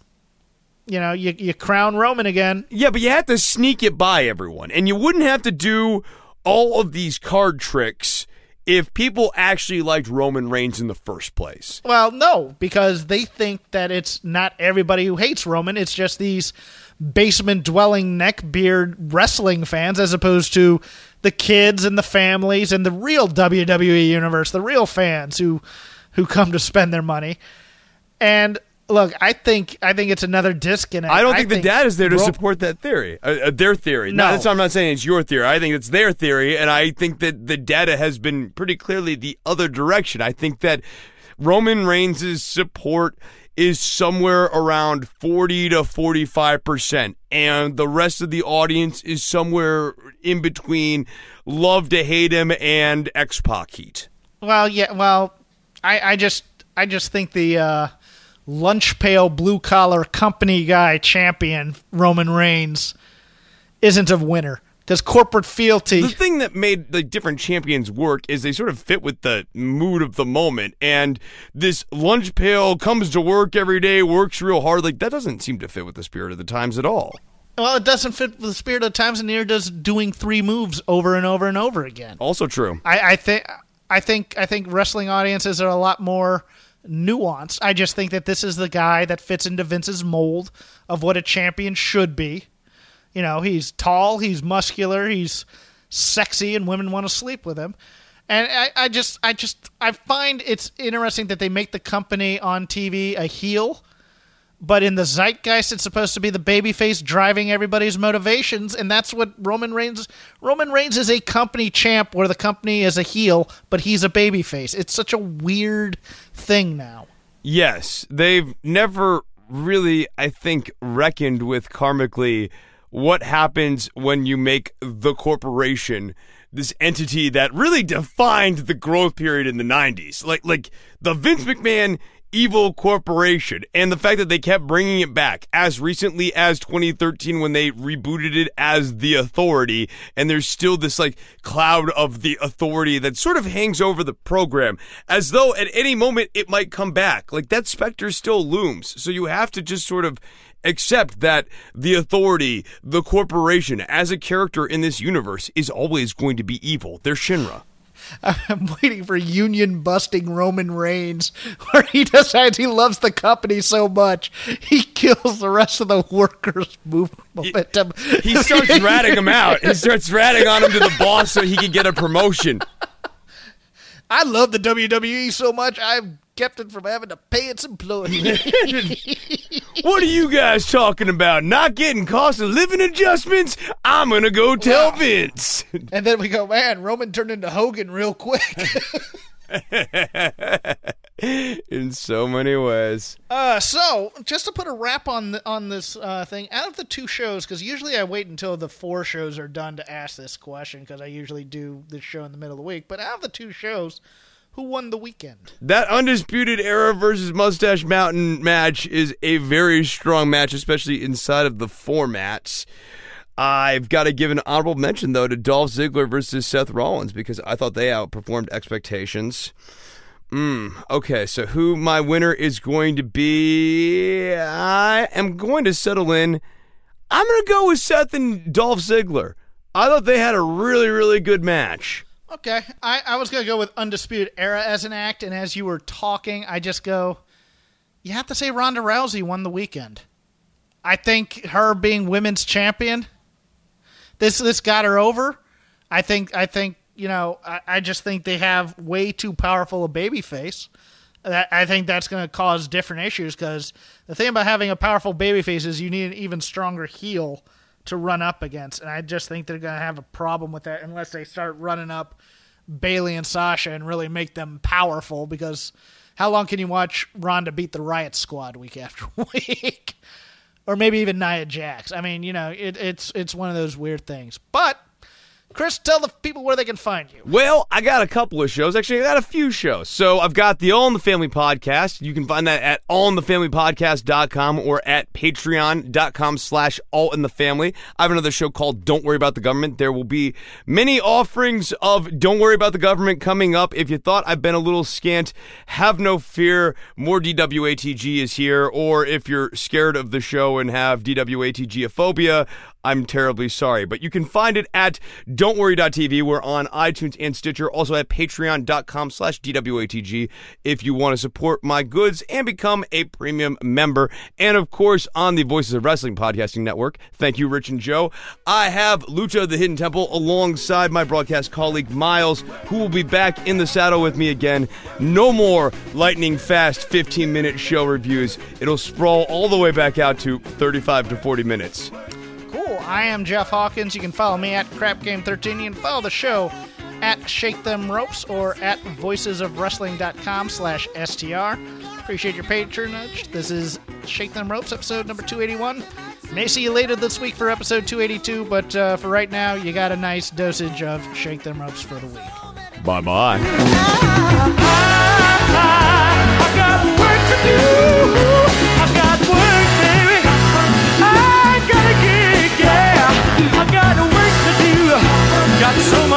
you know, you you crown Roman again. Yeah, but you have to sneak it by everyone. And you wouldn't have to do all of these card tricks if people actually liked Roman Reigns in the first place. Well, no, because they think that it's not everybody who hates Roman. It's just these basement dwelling neckbeard wrestling fans, as opposed to the kids and the families and the real WWE universe, the real fans who who come to spend their money. And look, I think I think it's another disconnect. I don't think, the dad is there to Ro- support that theory, uh, uh, their theory. No. No, that's why I'm not saying it's your theory. I think it's their theory, and I think that the data has been pretty clearly the other direction. I think that Roman Reigns' support is somewhere around 40 to 45 percent, and the rest of the audience is somewhere in between love to hate him and X Pac heat. Well, yeah. Well, I, I just I just think the uh, lunch pail blue collar company guy champion Roman Reigns isn't a winner because corporate fealty. The thing that made the different champions work is they sort of fit with the mood of the moment. And this lunch pail comes to work every day, works real hard. Like, that doesn't seem to fit with the spirit of the times at all. well, it doesn't fit with the spirit of the times, and neither does doing three moves over and over and over again. Also true. I, I think I think I think wrestling audiences are a lot more nuanced. I just think that this is the guy that fits into Vince's mold of what a champion should be. You know, he's tall, he's muscular, he's sexy, and women want to sleep with him. And I, I just, I just, I find it's interesting that they make the company on TV a heel, but in the zeitgeist, it's supposed to be the babyface driving everybody's motivations, and that's what Roman Reigns. Roman Reigns is a company champ, where the company is a heel, but he's a babyface. It's such a weird thing now. Yes, they've never really, I think, reckoned with karmically what happens when you make the corporation this entity that really defined the growth period in the 90s. Like like the Vince McMahon evil corporation and the fact that they kept bringing it back as recently as 2013 when they rebooted it as the authority. And there's still this like cloud of the authority that sort of hangs over the program as though at any moment it might come back. Like that specter still looms. So you have to just sort of accept that the authority the corporation as a character in this universe is always going to be evil. They're shinra I'm waiting for union busting Roman Reigns, where he decides he loves the company so much he kills the rest of the workers' momentum. He, he starts ratting them out. He starts ratting on him to the boss so he can get a promotion. I love the WWE so much I've kept it from having to pay its employees. what are you guys talking about? Not getting cost of living adjustments? I'm gonna go tell Vince. and then we go, man, Roman turned into Hogan real quick. In so many ways. Uh, so just to put a wrap on the, on this uh, thing, out of the two shows, because usually I wait until the four shows are done to ask this question, because I usually do this show in the middle of the week. But out of the two shows, who won the weekend? That Undisputed Era versus Mustache Mountain match is a very strong match, especially inside of the formats. I've got to give an honorable mention, though, to Dolph Ziggler versus Seth Rollins because I thought they outperformed expectations. Mm, okay, so who my winner is going to be? I am going to settle in. I'm going to go with Seth and Dolph Ziggler. I thought they had a really, really good match. Okay, I, I was going to go with Undisputed Era as an act, and as you were talking, I just go, you have to say Ronda Rousey won the weekend. I think her being women's champion, this this got her over. I think I think you know I, I just think they have way too powerful a baby face. That, I think that's going to cause different issues because the thing about having a powerful baby face is you need an even stronger heel to run up against, and I just think they're going to have a problem with that unless they start running up Bayley and Sasha and really make them powerful. Because how long can you watch Ronda beat the Riot Squad week after week? or maybe even Nia Jax. I mean, you know, it, it's it's one of those weird things. But Chris, tell the people where they can find you. Well, I got a couple of shows. Actually, I got a few shows. So I've got the All in the Family podcast. You can find that at allinthefamilypodcast.com or at patreon.com slash all in the family. I have another show called Don't Worry About the Government. There will be many offerings of Don't Worry About the Government coming up. If you thought I've been a little scant, have no fear. More DWATG is here. Or if you're scared of the show and have DWATG phobia, I'm terribly sorry. But you can find it at don'tworry.tv. We're on iTunes and Stitcher, also at patreon.com slash DWATG if you want to support my goods and become a premium member. And of course, on the Voices of Wrestling Podcasting Network. Thank you, Rich and Joe. I have Lucha the Hidden Temple alongside my broadcast colleague Miles, who will be back in the saddle with me again. No more lightning fast 15 minute show reviews. It'll sprawl all the way back out to 35 to 40 minutes. Cool. I am Jeff Hawkins. You can follow me at CrapGame13. You can follow the show at Shake Them Ropes or at voicesofwrestling.com slash STR. Appreciate your patronage. This is Shake Them Ropes, episode number 281. May see you later this week for episode 282, but uh, for right now, you got a nice dosage of Shake Them Ropes for the week. Bye bye. I, I, I got so